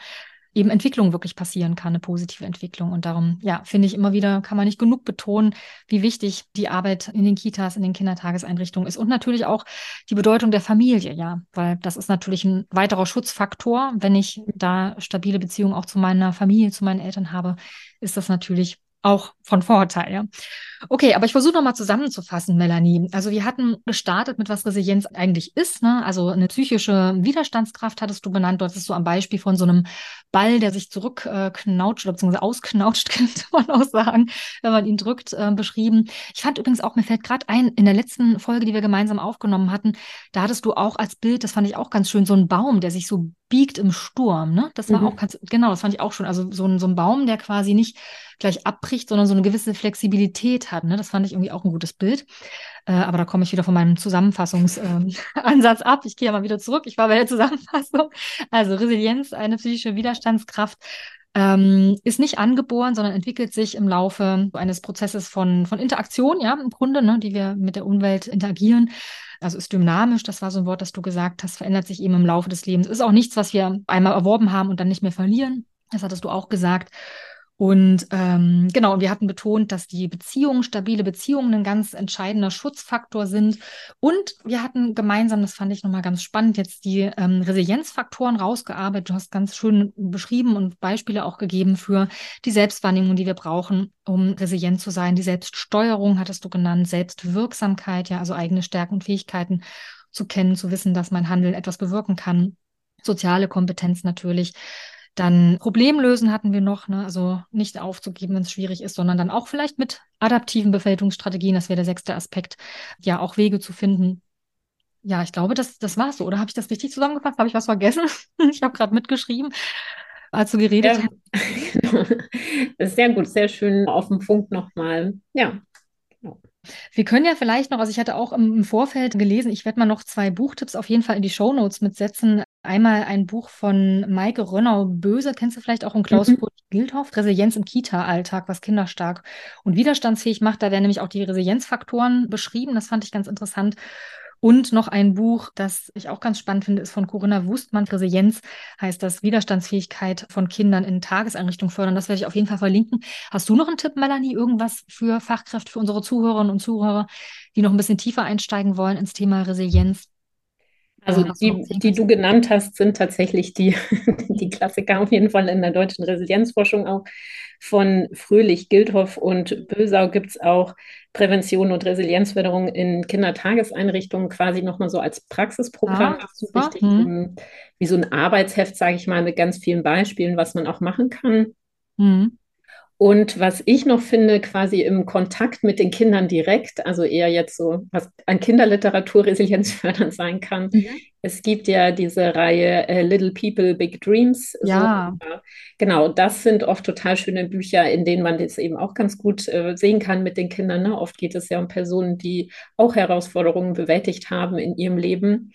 eben Entwicklung wirklich passieren kann, eine positive Entwicklung. Und darum, ja, finde ich immer wieder, kann man nicht genug betonen, wie wichtig die Arbeit in den Kitas, in den Kindertageseinrichtungen ist und natürlich auch die Bedeutung der Familie, ja, weil das ist natürlich ein weiterer Schutzfaktor. Wenn ich da stabile Beziehungen auch zu meiner Familie, zu meinen Eltern habe, ist das natürlich auch von Vorteil, ja. Okay, aber ich versuche nochmal zusammenzufassen, Melanie. Also wir hatten gestartet mit, was Resilienz eigentlich ist. Ne? Also eine psychische Widerstandskraft hattest du benannt. Dort ist so am Beispiel von so einem Ball, der sich zurückknautscht äh, bzw. ausknautscht, könnte man auch sagen, wenn man ihn drückt, äh, beschrieben. Ich fand übrigens auch, mir fällt gerade ein, in der letzten Folge, die wir gemeinsam aufgenommen hatten, da hattest du auch als Bild, das fand ich auch ganz schön, so ein Baum, der sich so biegt im Sturm. Ne? Das war mhm. auch ganz, genau, das fand ich auch schon. Also so ein, so ein Baum, der quasi nicht gleich abbricht, sondern so eine gewisse Flexibilität hat. Ne? Das fand ich irgendwie auch ein gutes Bild. Äh, aber da komme ich wieder von meinem Zusammenfassungsansatz äh, ab. Ich gehe ja mal wieder zurück. Ich war bei der Zusammenfassung. Also Resilienz, eine psychische Widerstandskraft. Ähm, ist nicht angeboren, sondern entwickelt sich im Laufe eines Prozesses von, von Interaktion, ja, im Grunde, ne, die wir mit der Umwelt interagieren. Also ist dynamisch, das war so ein Wort, das du gesagt hast, verändert sich eben im Laufe des Lebens. Ist auch nichts, was wir einmal erworben haben und dann nicht mehr verlieren. Das hattest du auch gesagt. Und ähm, genau, wir hatten betont, dass die Beziehungen, stabile Beziehungen ein ganz entscheidender Schutzfaktor sind. Und wir hatten gemeinsam, das fand ich nochmal ganz spannend, jetzt die ähm, Resilienzfaktoren rausgearbeitet. Du hast ganz schön beschrieben und Beispiele auch gegeben für die Selbstwahrnehmung, die wir brauchen, um resilient zu sein. Die Selbststeuerung hattest du genannt, Selbstwirksamkeit, ja, also eigene Stärken und Fähigkeiten zu kennen, zu wissen, dass mein Handeln etwas bewirken kann. Soziale Kompetenz natürlich. Dann Problemlösen hatten wir noch, ne? also nicht aufzugeben, wenn es schwierig ist, sondern dann auch vielleicht mit adaptiven Bewältigungsstrategien, das wäre der sechste Aspekt, ja auch Wege zu finden. Ja, ich glaube, das, das war so. Oder habe ich das richtig zusammengefasst? Habe ich was vergessen? ich habe gerade mitgeschrieben, als du geredet ja. hast. das ist sehr gut, sehr schön auf den Punkt nochmal. Ja, wir können ja vielleicht noch, also ich hatte auch im Vorfeld gelesen, ich werde mal noch zwei Buchtipps auf jeden Fall in die Show Notes mitsetzen. Einmal ein Buch von Maike Rönnau-Böse, kennst du vielleicht auch, und Klaus mhm. Gildhoff, Resilienz im Kita-Alltag, was Kinder stark und widerstandsfähig macht. Da werden nämlich auch die Resilienzfaktoren beschrieben. Das fand ich ganz interessant. Und noch ein Buch, das ich auch ganz spannend finde, ist von Corinna Wustmann. Resilienz heißt das Widerstandsfähigkeit von Kindern in Tageseinrichtungen fördern. Das werde ich auf jeden Fall verlinken. Hast du noch einen Tipp, Melanie? Irgendwas für Fachkräfte, für unsere Zuhörerinnen und Zuhörer, die noch ein bisschen tiefer einsteigen wollen ins Thema Resilienz? Also die, die du genannt hast, sind tatsächlich die, die Klassiker auf jeden Fall in der deutschen Resilienzforschung auch. Von Fröhlich, Gildhoff und Bösau gibt es auch Prävention und Resilienzförderung in Kindertageseinrichtungen quasi nochmal so als Praxisprogramm. Ah, so richtig, hm. wie so ein Arbeitsheft, sage ich mal, mit ganz vielen Beispielen, was man auch machen kann. Hm. Und was ich noch finde, quasi im Kontakt mit den Kindern direkt, also eher jetzt so, was an Kinderliteratur resilienzfördernd sein kann. Mhm. Es gibt ja diese Reihe äh, Little People, Big Dreams. Ja. So, genau, das sind oft total schöne Bücher, in denen man das eben auch ganz gut äh, sehen kann mit den Kindern. Ne? Oft geht es ja um Personen, die auch Herausforderungen bewältigt haben in ihrem Leben.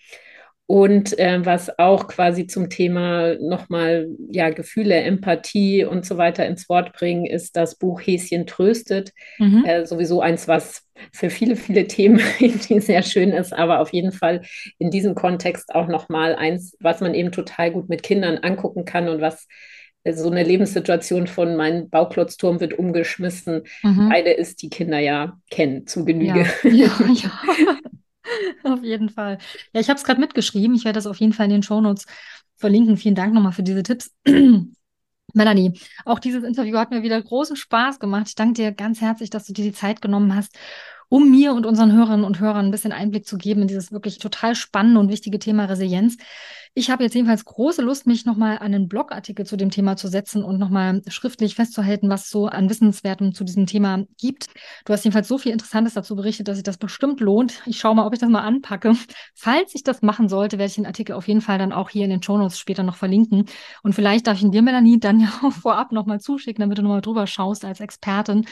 Und äh, was auch quasi zum Thema nochmal ja, Gefühle, Empathie und so weiter ins Wort bringen, ist das Buch Häschen tröstet. Mhm. Äh, sowieso eins, was für viele, viele Themen sehr schön ist, aber auf jeden Fall in diesem Kontext auch nochmal eins, was man eben total gut mit Kindern angucken kann und was äh, so eine Lebenssituation von mein Bauklotzturm wird umgeschmissen. Mhm. Beide ist, die Kinder ja kennen zu Genüge. Ja, ja, ja. Auf jeden Fall. Ja, ich habe es gerade mitgeschrieben. Ich werde das auf jeden Fall in den Shownotes verlinken. Vielen Dank nochmal für diese Tipps. Melanie, auch dieses Interview hat mir wieder großen Spaß gemacht. Ich danke dir ganz herzlich, dass du dir die Zeit genommen hast um mir und unseren Hörerinnen und Hörern ein bisschen Einblick zu geben in dieses wirklich total spannende und wichtige Thema Resilienz. Ich habe jetzt jedenfalls große Lust, mich nochmal an einen Blogartikel zu dem Thema zu setzen und nochmal schriftlich festzuhalten, was so an Wissenswertem zu diesem Thema gibt. Du hast jedenfalls so viel Interessantes dazu berichtet, dass sich das bestimmt lohnt. Ich schaue mal, ob ich das mal anpacke. Falls ich das machen sollte, werde ich den Artikel auf jeden Fall dann auch hier in den Shownotes später noch verlinken. Und vielleicht darf ich ihn dir, Melanie, dann ja auch vorab nochmal zuschicken, damit du nochmal drüber schaust als Expertin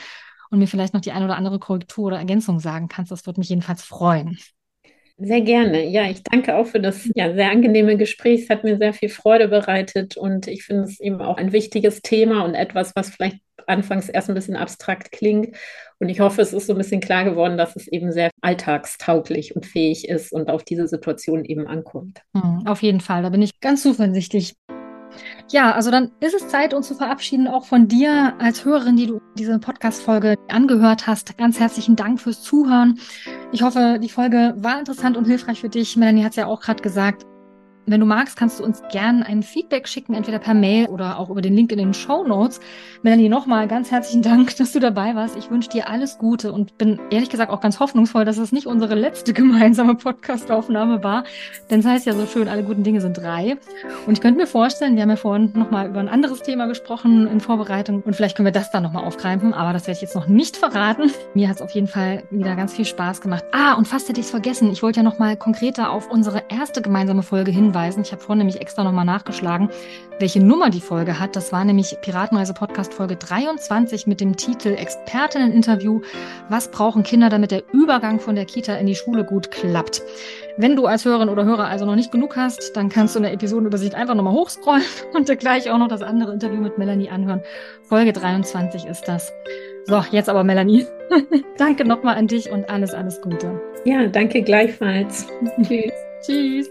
und mir vielleicht noch die eine oder andere Korrektur oder Ergänzung sagen kannst. Das würde mich jedenfalls freuen. Sehr gerne. Ja, ich danke auch für das ja, sehr angenehme Gespräch. Es hat mir sehr viel Freude bereitet und ich finde es eben auch ein wichtiges Thema und etwas, was vielleicht anfangs erst ein bisschen abstrakt klingt. Und ich hoffe, es ist so ein bisschen klar geworden, dass es eben sehr alltagstauglich und fähig ist und auf diese Situation eben ankommt. Hm, auf jeden Fall, da bin ich ganz zuversichtlich. Ja, also dann ist es Zeit, uns zu verabschieden, auch von dir als Hörerin, die du diese Podcast-Folge angehört hast. Ganz herzlichen Dank fürs Zuhören. Ich hoffe, die Folge war interessant und hilfreich für dich. Melanie hat es ja auch gerade gesagt. Wenn du magst, kannst du uns gerne ein Feedback schicken, entweder per Mail oder auch über den Link in den Show Notes. Melanie, nochmal ganz herzlichen Dank, dass du dabei warst. Ich wünsche dir alles Gute und bin ehrlich gesagt auch ganz hoffnungsvoll, dass es nicht unsere letzte gemeinsame Podcast-Aufnahme war. Denn es heißt ja so schön, alle guten Dinge sind drei. Und ich könnte mir vorstellen, wir haben ja vorhin nochmal über ein anderes Thema gesprochen in Vorbereitung und vielleicht können wir das dann nochmal aufgreifen, aber das werde ich jetzt noch nicht verraten. Mir hat es auf jeden Fall wieder ganz viel Spaß gemacht. Ah, und fast hätte ich es vergessen. Ich wollte ja nochmal konkreter auf unsere erste gemeinsame Folge hinweisen hinweisen. Ich habe vorhin nämlich extra nochmal nachgeschlagen, welche Nummer die Folge hat. Das war nämlich Piratenreise Podcast Folge 23 mit dem Titel Expertinnen-Interview. Was brauchen Kinder, damit der Übergang von der Kita in die Schule gut klappt? Wenn du als Hörerin oder Hörer also noch nicht genug hast, dann kannst du in der Episodenübersicht einfach nochmal hochscrollen und dir gleich auch noch das andere Interview mit Melanie anhören. Folge 23 ist das. So, jetzt aber Melanie. danke nochmal an dich und alles, alles Gute. Ja, danke gleichfalls. Tschüss. Tschüss.